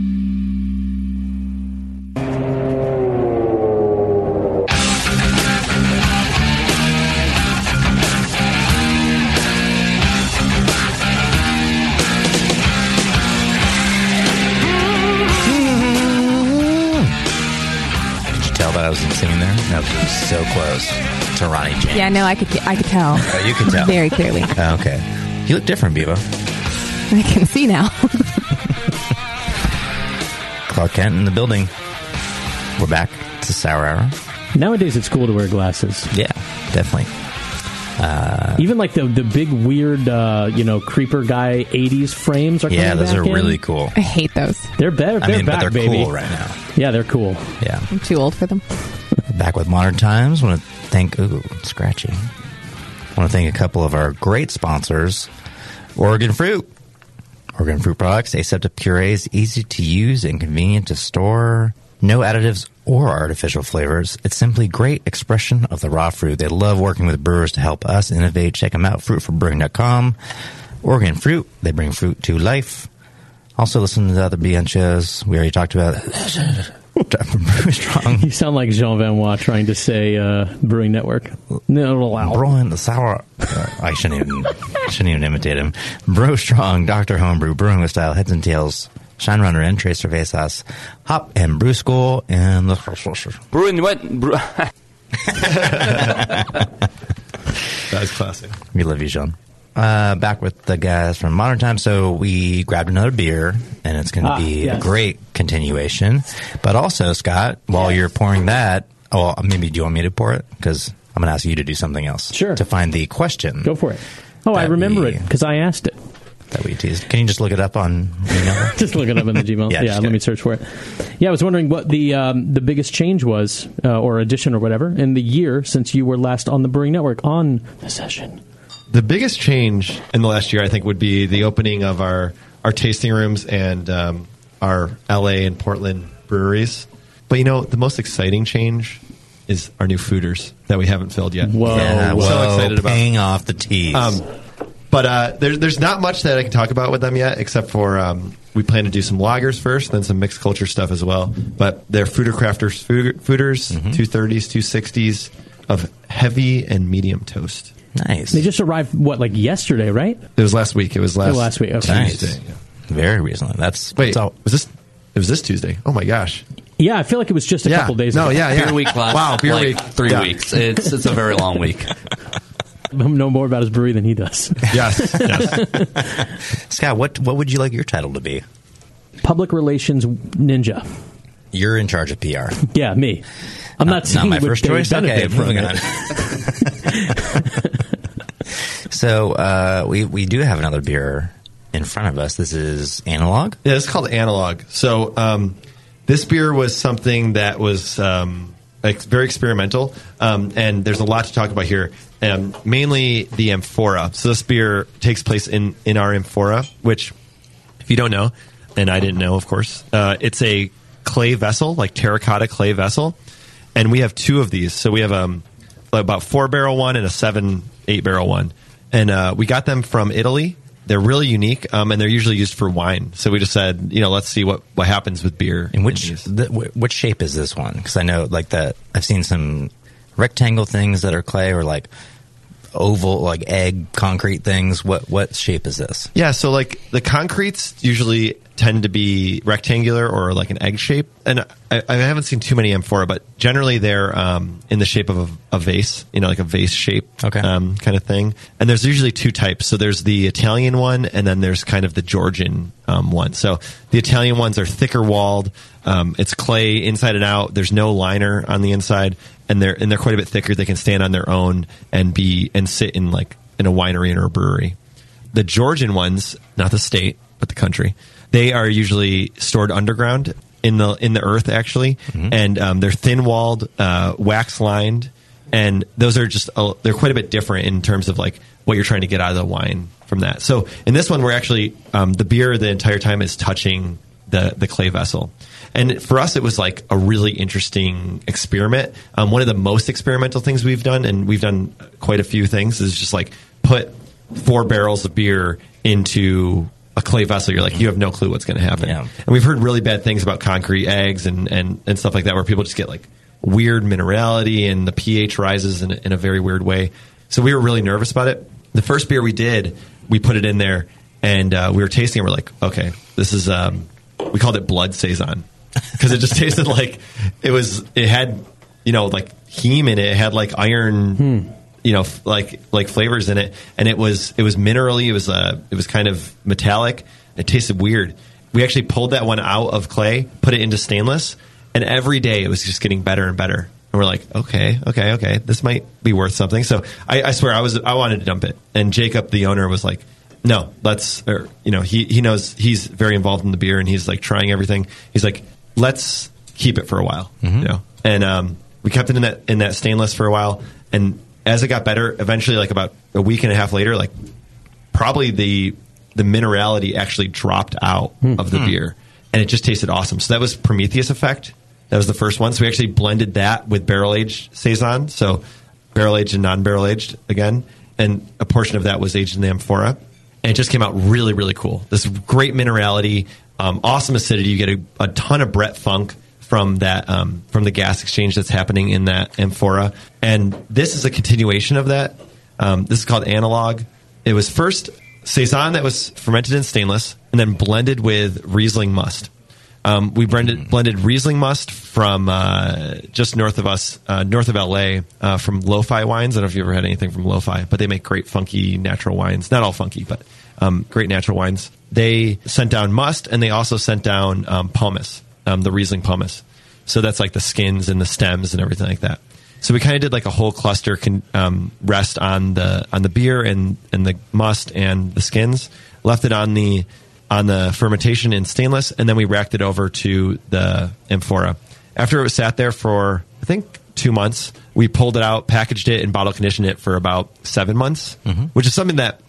singing there? No, it was so close to Ronnie James. Yeah, no, I could I could tell. Oh, you can tell. Very clearly. Oh, okay. You look different, Bevo. I can see now. Clark Kent in the building. We're back to Sour Hour. Nowadays, it's cool to wear glasses. Yeah, definitely. Uh, Even like the the big weird, uh, you know, creeper guy '80s frames are. Yeah, coming those back are in. really cool. I hate those. They're better. I They're mean, but they're baby. cool right now. Yeah, they're cool. Yeah. I'm too old for them. Back with Modern Times. Want to thank, ooh, scratchy. Want to thank a couple of our great sponsors Oregon Fruit. Oregon Fruit products, aseptic purees, easy to use and convenient to store. No additives or artificial flavors. It's simply great expression of the raw fruit. They love working with brewers to help us innovate. Check them out, fruitforbrewing.com. Oregon Fruit, they bring fruit to life. Also listen to the other shows. We already talked about Strong. You sound like Jean Van Wa trying to say uh, Brewing Network. No, Brewing the sour. Uh, I shouldn't even shouldn't even imitate him. Brew Strong, Doctor Homebrew, Brewing with Style, Heads and Tails, Shine Runner, and Trace Cervezas, Hop and Brew School, and the Brewing what? Brew- That's classic. We love you, Sean. Uh, back with the guys from Modern Times. So we grabbed another beer, and it's going to Ah, be yes. a great continuation. But also, Scott, while you're pouring that, oh, maybe do you want me to pour it? Because I'm going to ask you to do something else. Sure. To find the question. Go for it. Oh, I remember we- it because I asked it. That we teased. Can you just look it up on email? just look it up in the Gmail. Yeah, yeah, let me search for it. Yeah, I was wondering what the um, the biggest change was, uh, or addition, or whatever, in the year since you were last on the Brewing Network on the session. The biggest change in the last year, I think, would be the opening of our, our tasting rooms and um, our LA and Portland breweries. But you know, the most exciting change is our new foeders that we haven't filled yet. Whoa, Yeah, I'm so whoa, excited about paying off the tease. Um, but uh, there's there's not much that I can talk about with them yet, except for um, we plan to do some lagers first, then some mixed culture stuff as well. But they're Foeder Crafters food, foeders, Mm-hmm. two thirties, two sixties of heavy and medium toast. Nice. They just arrived what like yesterday, right? It was last week. It was last Oh, last week, okay. Tuesday. yeah. Very recently. That's wait. Was this? It was this Tuesday. Oh my gosh. Yeah, I feel like it was just a Yeah. couple days. No, ago. yeah, yeah. Beer week last Wow, beer like week. three Yeah. weeks. It's it's a very long week. know more about his brewery than he does. Yes. Scott, what what would you like your title to be? Public relations ninja. You're in charge of PR. Yeah, me. I'm not, Not- not my first choice? Okay, moving on. So uh, we we do have another beer in front of us. This is analog. Yeah, it's called Analog. So um, this beer was something that was um, ex- very experimental, um, and there's a lot to talk about here. Um, mainly the amphora. So this beer takes place in in our amphora, which, if you don't know, and I didn't know, of course, uh, it's a clay vessel, like terracotta clay vessel, and we have two of these. So we have um, about four barrel one and a seven eight barrel one, and uh, we got them from Italy. They're really unique, um, and they're usually used for wine. So we just said, you know, let's see what, what happens with beer. In which the, wh- which shape is this one? Because I know like that I've seen some rectangle things that are clay or like oval like egg concrete things. What what shape is this? Yeah, so like the concretes usually tend to be rectangular or like an egg shape, and I, I haven't seen too many amphora, but generally they're um, in the shape of a, a vase, you know, like a vase shape, okay. um, kind of thing. And there's usually two types. So there's the Italian one, and then there's kind of the Georgian um, one. So the Italian ones are thicker walled. Um, it's clay inside and out. There's no liner on the inside, and they're and they're quite a bit thicker. They can stand on their own and be and sit in like in a winery or a brewery. The Georgian ones, not the state, but the country, they are usually stored underground in the in the earth actually, and um, they're thin walled, uh, wax lined, and those are just a, they're quite a bit different in terms of like what you're trying to get out of the wine from that. So in this one, we're actually um, the beer the entire time is touching the the clay vessel. And for us, it was like a really interesting experiment. Um, one of the most experimental things we've done, and we've done quite a few things, is just like put four barrels of beer into a clay vessel. You're like, you have no clue what's going to happen. And we've heard really bad things about concrete eggs and, and, and stuff like that, where people just get like weird minerality and the pH rises in, a- in a very weird way. So we were really nervous about it. The first beer we did, we put it in there and uh, we were tasting it. We're like, okay, this is, um, we called it blood saison because it just tasted like it was, it had, you know, like heme in it. It had like iron, you know, f- like, like flavors in it. And it was, it was minerally. It was, uh, it was kind of metallic. It tasted weird. We actually pulled that one out of clay, put it into stainless, and every day it was just getting better and better. And we're like, okay, okay, okay, this might be worth something. So I, I swear, I was I wanted to dump it, and Jacob, the owner, was like, no, let's, or, you know, he he knows he's very involved in the beer, and he's like trying everything. He's like, let's keep it for a while, you know. And um, we kept it in that in that stainless for a while, and as it got better, eventually, like about a week and a half later, like probably the the minerality actually dropped out of the Hmm. beer, and it just tasted awesome. So that was Prometheus effect That was the first one. So we actually blended that with barrel aged saison. So barrel aged and non barrel aged again, and a portion of that was aged in the amphora. And it just came out really, really cool. This great minerality, um, awesome acidity. You get a, a ton of Brett funk from that um, from the gas exchange that's happening in that amphora. And this is a continuation of that. Um, this is called analog. It was first saison that was fermented in stainless and then blended with Riesling must. Um, we blended, blended Riesling must from uh, just north of us, uh, north of LA, uh, from Lo-Fi Wines. I don't know if you ever had anything from Lo-Fi, but they make great funky natural wines. Not all funky, but um, great natural wines. They sent down must, and they also sent down um, pomace, um, the Riesling pomace. So that's like the skins and the stems and everything like that. So we kind of did like a whole cluster con- um, rest on the on the beer and and the must and the skins. Left it on the on the fermentation in stainless, and then we racked it over to the amphora. After it was sat there for I think two months, we pulled it out, packaged it, and bottle conditioned it for about seven months, which is something that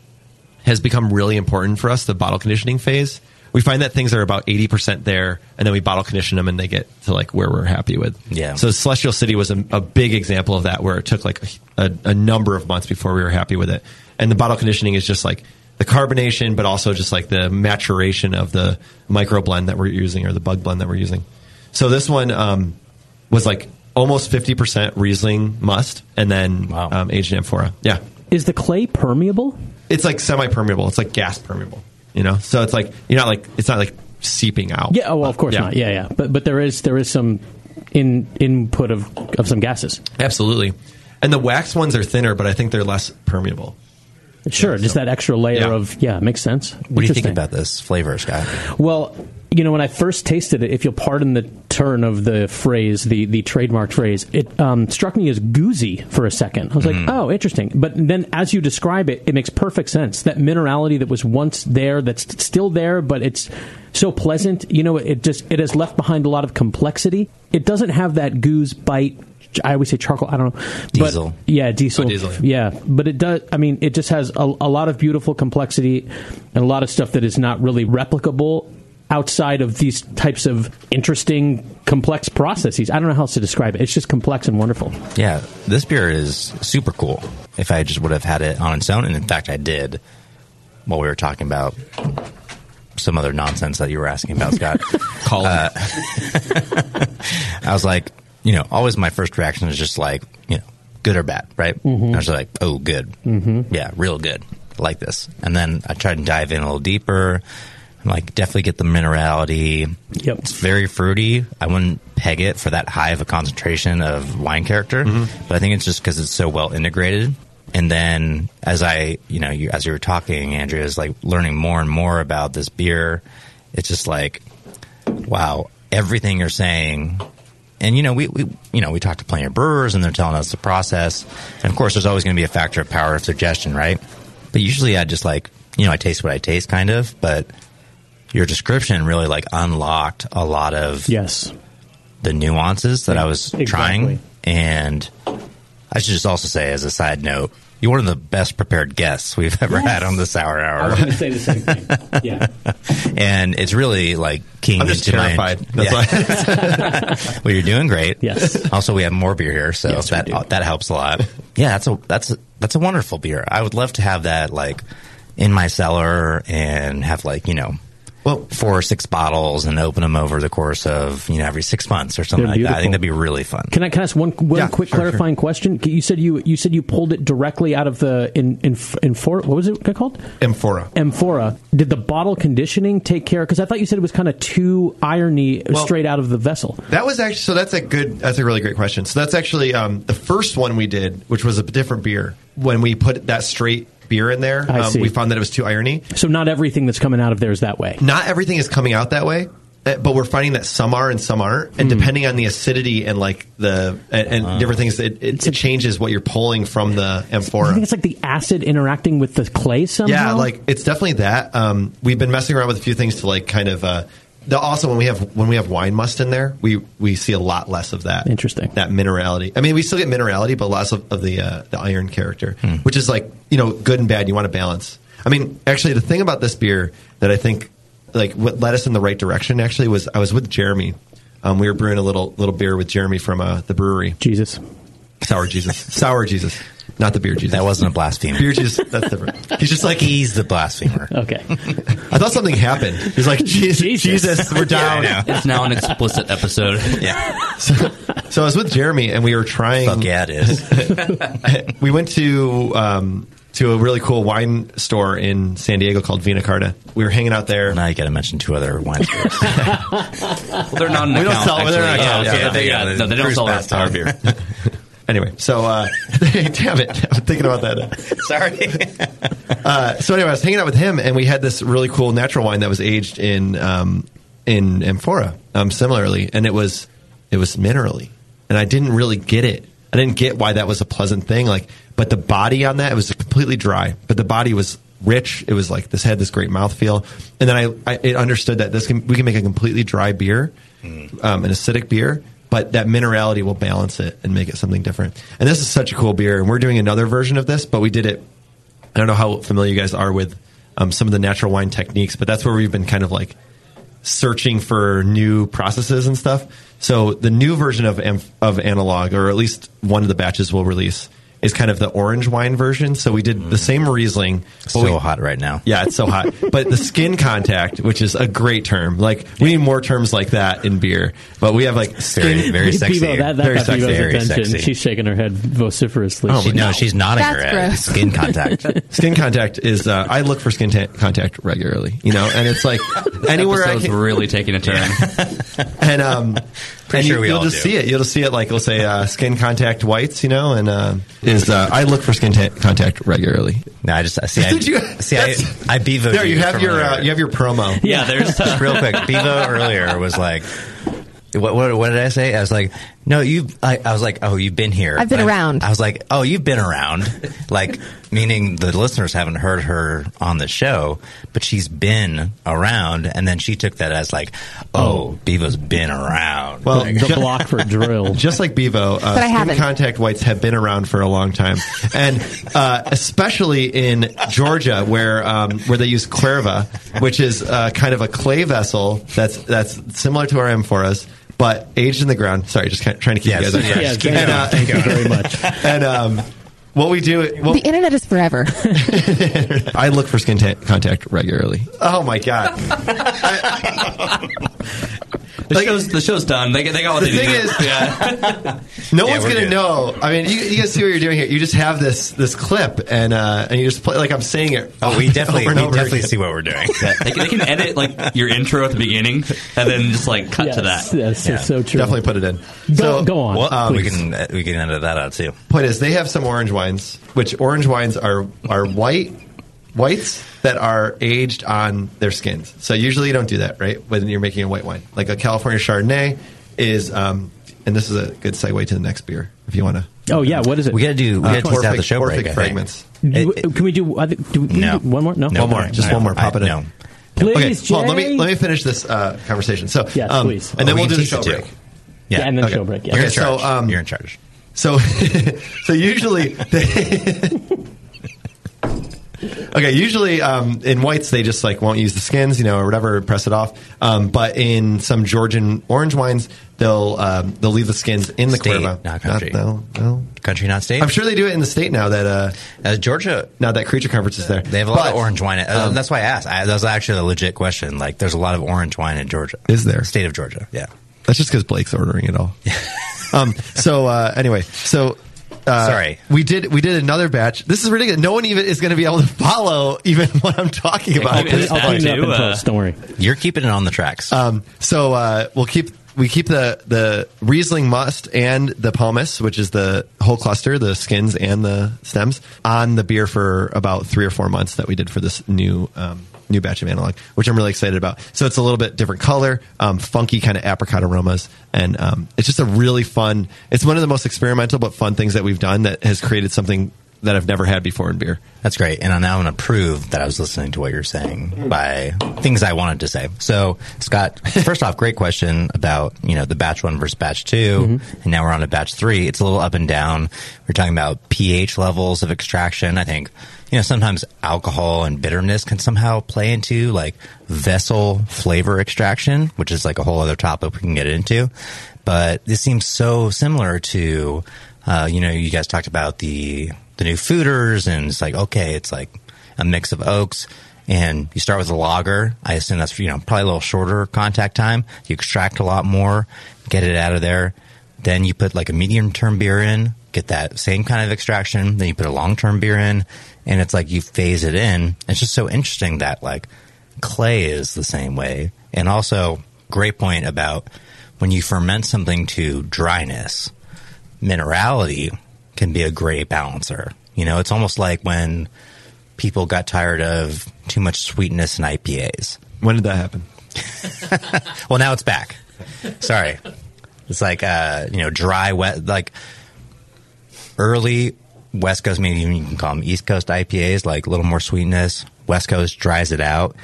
has become really important for us. The bottle conditioning phase. We find that things are about 80% there, and then we bottle condition them and they get to like where we're happy with. Yeah. So Celestial City was a, a big example of that where it took like a, a number of months before we were happy with it. And the bottle conditioning is just like the carbonation, but also just like the maturation of the micro blend that we're using or the bug blend that we're using. So this one um, was like almost 50% Riesling must and then um, aged amphora. Yeah. Is the clay permeable? It's like semi permeable. It's like gas permeable. You know, so it's like you're not like it's not like seeping out. Yeah. Oh, well, of course Yeah. not. Yeah, yeah. But but there is there is some in input of of some gases. Absolutely. And the wax ones are thinner, but I think they're less permeable. Sure, just that extra layer Yeah. of yeah makes sense. What do you think about this flavor, Scott? Well, you know, when I first tasted it, if you'll pardon the turn of the phrase, the the trademark phrase, it um, struck me as goozy for a second. I was like, oh, interesting. But then, as you describe it, it makes perfect sense. That minerality that was once there, that's still there, but it's so pleasant. You know, it just it has left behind a lot of complexity. It doesn't have that goose bite. I always say charcoal. I don't know. Diesel. But, yeah, diesel. Oh, diesel. Yeah, but it does. I mean, it just has a, a lot of beautiful complexity and a lot of stuff that is not really replicable outside of these types of interesting, complex processes. I don't know how else to describe it. It's just complex and wonderful. Yeah, this beer is super cool. If I just would have had it on its own, and in fact, I did while we were talking about some other nonsense that you were asking about, Scott. Call uh, I was like, you know, always my first reaction is just like, you know, good or bad, right? Mhm. I was like, oh, good. Mhm. Yeah, real good. I like this. And then I tried to dive in a little deeper. Like, definitely get the minerality. Yep. It's very fruity. I wouldn't peg it for that high of a concentration of wine character, mm-hmm. but I think it's just because it's so well integrated. And then as I, you know, you, as you were talking, Andrea, is like learning more and more about this beer. It's just like, wow, everything you're saying. And you know, we, we you know we talk to plenty of brewers, and they're telling us the process. And of course, there's always going to be a factor of power of suggestion, right? But usually, I just like you know, I taste what I taste, kind of. But your description really like unlocked a lot of yes the nuances that I was Exactly. trying. And I should just also say, as a side note, you're one of the best prepared guests we've ever Yes. had on the Sour Hour. I was going to say the same thing. Yeah. and it's really like king I'm just terrified. my. That's Yeah. well, you're doing great. Yes. Also, we have more beer here, so Yes, that do. that helps a lot. Yeah, that's a that's a, that's a wonderful beer. I would love to have that like in my cellar and have like you know. Well, four or six bottles and open them over the course of you know every six months or something They're like that. I think that'd be really fun. Can I, can I ask one one Yeah, quick sure, clarifying question? You said you you said you pulled it directly out of the in in in for what was it called? Amphora. Amphora. Did the bottle conditioning take care? Because I thought you said it was kind of too irony Well- straight out of the vessel. That was actually so. That's a good. That's a really great question. So that's actually um, the first one we did, which was a different beer. When we put that straight beer in there, I um, see. we found that it was too irony. So not everything that's coming out of there is that way. Not everything is coming out that way, uh, but we're finding that some are and some aren't. And depending on the acidity and like the and, and different things, it, it, it changes what you're pulling from the amphora. I think it's like the acid interacting with the clay somehow. Yeah, like it's definitely that. Um, we've been messing around with a few things to like kind of. Uh, the, also, when we have when we have wine must in there, we we see a lot less of that. Interesting. That minerality. I mean, we still get minerality, but less of, of the uh, the iron character, Hmm. which is like you know good and bad. You want to balance. I mean, actually, the thing about this beer that I think like what led us in the right direction actually was I was with Jeremy um, we were brewing a little little beer with Jeremy from uh, the brewery. Jesus, sour Jesus, sour Jesus, not the beer Jesus. That wasn't a blasphemer. Beer Jesus, that's different. He's just like he's the blasphemer. Okay, I thought something happened. He's like Jesus, Jesus, we're down. Yeah, I. It's now an explicit episode. Yeah. So, so I was with Jeremy and we were trying. Fuck yeah, it is. we went to um, to a really cool wine store in San Diego called Vino Carta. We were hanging out there. Now you got to mention two other wine stores. Well, they're not an We don't account, sell- they're not actually. account, Yeah, yeah, yeah, they, yeah, yeah, no, they don't sell pass our beer. Anyway, so uh, damn it, I'm thinking about that. Sorry. Uh, so anyway, I was hanging out with him, and we had this really cool natural wine that was aged in um, in amphora, um, similarly, and it was it was minerally, and I didn't really get it. I didn't get why that was a pleasant thing. Like, but the body on that it was completely dry, but the body was rich. It was like this had this great mouthfeel, and then I, I it understood that this can we can make a completely dry beer, um, an acidic beer. But that minerality will balance it and make it something different. And this is such a cool beer. And we're doing another version of this, but we did it I don't know how familiar you guys are with um, some of the natural wine techniques, but that's where we've been kind of like searching for new processes and stuff. So the new version of of analog, or at least one of the batches we'll release, is kind of the orange wine version. So we did the same Riesling. but So we- hot right now. yeah, it's so hot. but the skin contact, which is a great term, like we need more terms like that in beer. But we have like skin, Very, very sexy. Bevo, that, that Very got sexy. Bevo's Very attention. sexy. She's shaking her head vociferously. Oh, She, no, she's nodding That's her head. gross. Skin contact. Skin contact is. Uh, I look for skin ta- contact regularly, you know, and it's like anywhere I Episode's can. really taking a turn. and um, Pretty and sure you, we will all just do. see it. You'll just see it like we'll say uh, skin contact whites, you know, and uh, is uh, I look for skin ta- contact regularly. No, I just see. I, Did you- see? I, I bevo. There, you have your uh, you have your promo. yeah, there's just real quick. Bevo earlier was like, what, what, what did I say? I was like, no, you. I, I was like, oh, you've been here. I've been I- around. I was like, oh, you've been around, like meaning the listeners haven't heard her on the show, but she's been around, and then she took that as like, oh, Bevo's been around. Well, Like, the block for drill. Just like Bevo, uh, But I haven't. contact whites have been around for a long time, and uh, especially in Georgia, where um, where they use qvevri, which is uh, kind of a clay vessel that's that's similar to our amphoras, but aged in the ground. Sorry, just kind of trying to keep Yes, you guys. on yes, track. keep And, going, uh, Thank you very much. and um, what we do, what, the internet is forever. I look for skin ta- contact regularly. Oh my god! the show's the show's done. They, they got what The they thing needed. is- yeah. No Yeah, one's gonna good. know. I mean, you, you guys see what you're doing here. You just have this this clip, and uh, and you just play like I'm saying it. oh, we definitely, over and we over definitely again. see what we're doing. they, can, they can edit like your intro at the beginning and then just like cut yes, to that. Yes, Yeah. so true. Definitely put it in. Go, so, go on. Well, Um, we can uh, we can edit that out too. point is, they have some orange wines, which orange wines are are white whites that are aged on their skins. So usually you don't do that, right? When you're making a white wine, like a California Chardonnay is, um, and this is a good segue to the next beer if you want to. Oh yeah, what is it? We got to do. We Uh, got to tease out the Orphic- show break. Orphic I think. fragments. You- It- it- can we do? I Do we, No. do one more? No, No. one more, just I- one more. Pop I- it in. no. Please, okay, Jay. hold on, let me let me finish this uh, conversation. So, Yes, um, please. and then Oh, we we'll do the show break. Yeah, and then Okay. show break. Yeah. You're in Okay, so, charge. um, You're in charge. So, so usually, they, okay, usually um, in whites they just like won't use the skins, you know, or whatever, press it off. Um, but in some Georgian orange wines, they'll um, they'll leave the skins in the State, not country. no, no. Country, not state. I'm sure they do it in the state now that uh, Uh, Georgia, now that creature conference is there. they have a lot But, of orange wine. Uh, um, that's why I asked. I, that was actually a legit question. Like, there's a lot of orange wine in Georgia. Is there? State of Georgia. Yeah. That's just because Blake's ordering it all. um, so uh, anyway, so. Uh, Sorry. we did we did another batch. This is ridiculous. No one even is going to be able to follow even what I'm talking about. I'll clean I'll clean it up in uh, post. Don't worry. You're keeping it on the tracks. Um, so uh, we'll keep we keep the the Riesling must and the pomace, which is the whole cluster, the skins and the stems, on the beer for about three or four months that we did for this new. Um, New batch of analog, which I'm really excited about. So it's a little bit different color, um, funky kind of apricot aromas, and um, it's just a really fun. It's one of the most experimental but fun things that we've done that has created something that I've never had before in beer. That's great. And now I'm going to prove that I was listening to what you're saying by things I wanted to say. So, Scott, first off, great question about, you know, the batch one versus batch 2 Mm-hmm. And now we're on to batch three. It's a little up and down. We're talking about pH levels of extraction. I think, you know, sometimes alcohol and bitterness can somehow play into like vessel flavor extraction, which is like a whole other topic we can get into. But this seems so similar to, uh, you know, you guys talked about the the new foeders, and it's like okay, it's like a mix of oaks, and you start with a lager. I assume that's you know probably a little shorter contact time. You extract a lot more, get it out of there. Then you put like a medium term beer in, get that same kind of extraction. Then you put a long term beer in, and it's like you phase it in. It's just so interesting that like clay is the same way, and also great point about when you ferment something to dryness minerality can be a great balancer. You know, it's almost like when people got tired of too much sweetness in IPAs. When did that happen? well, now it's back. Sorry. It's like, uh, you know, dry, wet, like early West Coast, maybe even you can call them East Coast IPAs, like a little more sweetness. West Coast dries it out.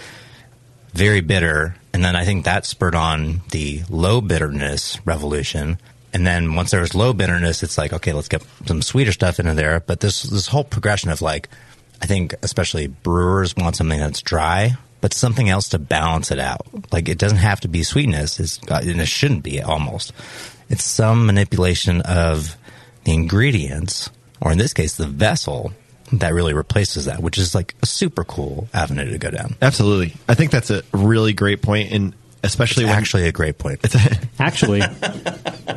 Very bitter. And then I think that spurred on the low bitterness revolution. And then once there was low bitterness, it's like, okay, let's get some sweeter stuff into there. But this, this whole progression of like, I think especially brewers want something that's dry, but something else to balance it out. Like it doesn't have to be sweetness, it's, and it shouldn't be almost. It's some manipulation of the ingredients, or in this case, the vessel that really replaces that, which is like a super cool avenue to go down. Absolutely. I think that's a really great point, and especially It's when actually a great point. Actually,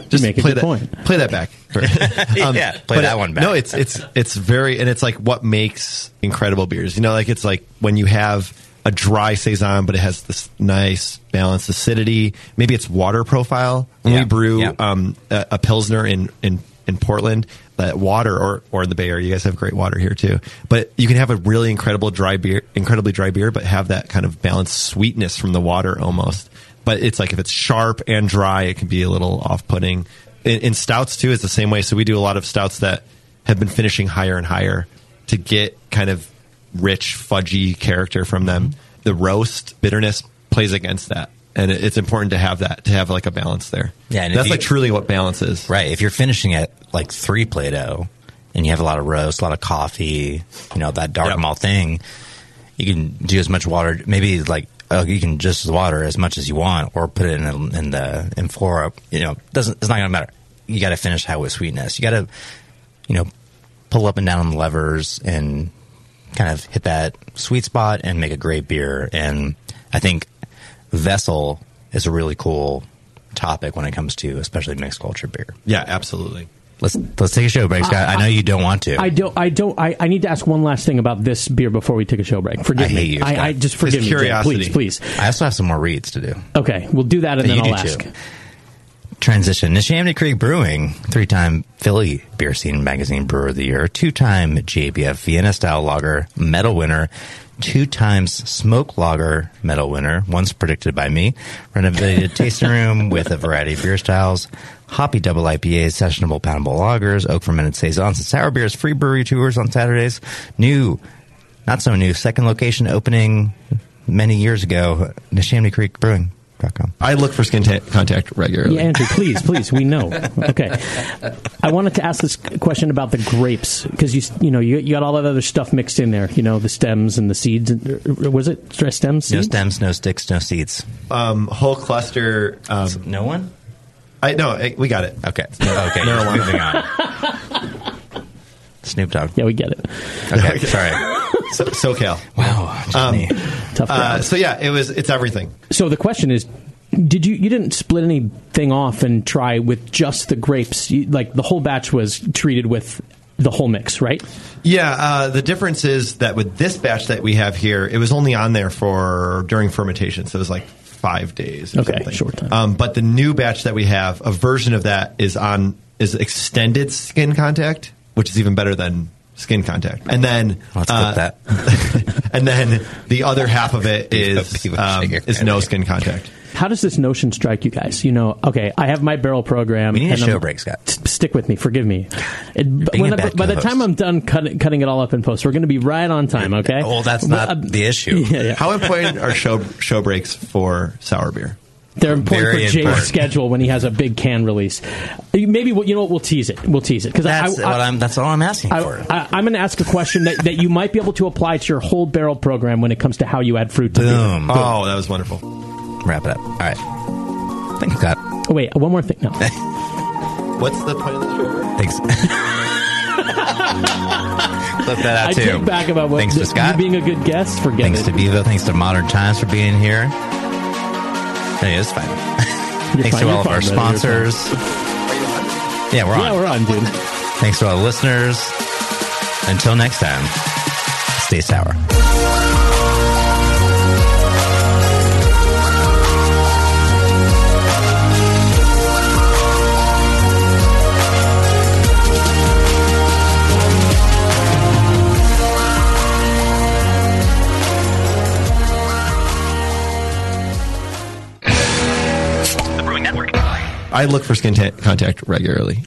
just make a play good that, point. Play that back. Yeah, play that it- one back. No, it's it's it's very, and it's like what makes incredible beers. You know, like it's like when you have a dry saison, but it has this nice balanced acidity. Maybe it's water profile. When Yeah, we brew yeah. um, a, a pilsner in in in Portland, that water or or the Bay Area, you guys have great water here too. But you can have a really incredible dry beer, incredibly dry beer, but have that kind of balanced sweetness from the water almost. But it's like if it's sharp and dry, it can be a little off putting. In, in stouts too, it's the same way. So we do a lot of stouts that have been finishing higher and higher to get kind of rich, fudgy character from them. Mm-hmm. The roast bitterness plays against that. And it's important to have that, to have like a balance there. Yeah, and that's you- like truly what balance is. Right. If you're finishing at like three Plato and you have a lot of roast, a lot of coffee, you know, that dark malt thing, you can do as much water, maybe like, uh, you can just water as much as you want or put it in the, in the, in flora, you know, doesn't, it's not going to matter. You got to finish that with sweetness. You got to, you know, pull up and down on the levers and kind of hit that sweet spot and make a great beer. And I think vessel is a really cool topic when it comes to especially mixed culture beer. Yeah, absolutely. Let's let's take a show break, Scott. I, know you don't want to. I don't. I don't. I, I need to ask one last thing about this beer before we take a show break. Forgive I hate me. you, Scott. I, I just forgive Just me, Jay. curiosity. please, please. I also have some more reads to do. Okay, we'll do that and That then you I'll ask. too. Transition. Neshaminy Creek Brewing, three-time Philly Beer Scene Magazine Brewer of the Year, two-time GABF Vienna Style Lager Medal winner, two times Smoke Lager Medal winner, once predicted by me, renovated tasting room with a variety of beer styles, hoppy double IPAs, sessionable poundable lagers, oak fermented saisons, and sour beers, free brewery tours on Saturdays, new, not so new, second location opening many years ago, Neshaminy Creek Brewing. I look for skin ta- contact regularly. Yeah, Andrew, please, please. We know. Okay. I wanted to ask this question about the grapes because you you know you, you got all that other stuff mixed in there. You know the stems and the seeds. and- Was it stress stems? No stems, no sticks, no seeds. Um, whole cluster. Um, no one. I no. I, we got it. Okay. Okay. Marijuana. Moving on. Snoop Dogg. Yeah, we get it. Okay. Sorry. So, SoCal. Wow. Um, Tough uh, crowd. so yeah, it was. It's everything. So the question is, did you you didn't split anything off and try with just the grapes? You, like the whole batch was treated with the whole mix, right? Yeah, uh, the difference is that with this batch that we have here, it was only on there for during fermentation, so it was like five days. Or Okay, something. short time. Um, but the new batch that we have, a version of that is on is extended skin contact, which is even better than skin contact. And then Let's uh, flip that. and then the other half of it is um, is no skin contact. How does this notion strike you guys? You know, okay, I have my barrel program. We need a and I'm- show break, Scott. S- Stick with me. Forgive me. It, when a I- bad by the co-host. time I'm done cutting, cutting it all up in post, we're going to be right on time. Okay. Well, that's But, not uh, the issue. Yeah, yeah. How important are show show breaks for sour beer? They're important Very for Jay's important. schedule when he has a big can release. Maybe we'll- you know what? We'll tease it. We'll tease it because That's what I'm. That's all I'm asking I, for. I, I'm going to ask a question that, that you might be able to apply to your whole barrel program when it comes to how you add fruit to Boom. beer. Oh, that was wonderful. Wrap it up. All right. Thanks, Scott. Oh, wait, one more thing. No. What's the point of the show? Thanks. Clip that out I too. take back about what Thanks to you Scott. being a good guest. Forget Thanks it. to Bevo. Thanks to Modern Times for being here. Hey, it's fine. Thanks fine, to all of our fine, brother, you're sponsors. Yeah, we're on. Yeah, we're on, dude. Thanks to our listeners. Until next time, stay sour. I look for skin ta- contact regularly.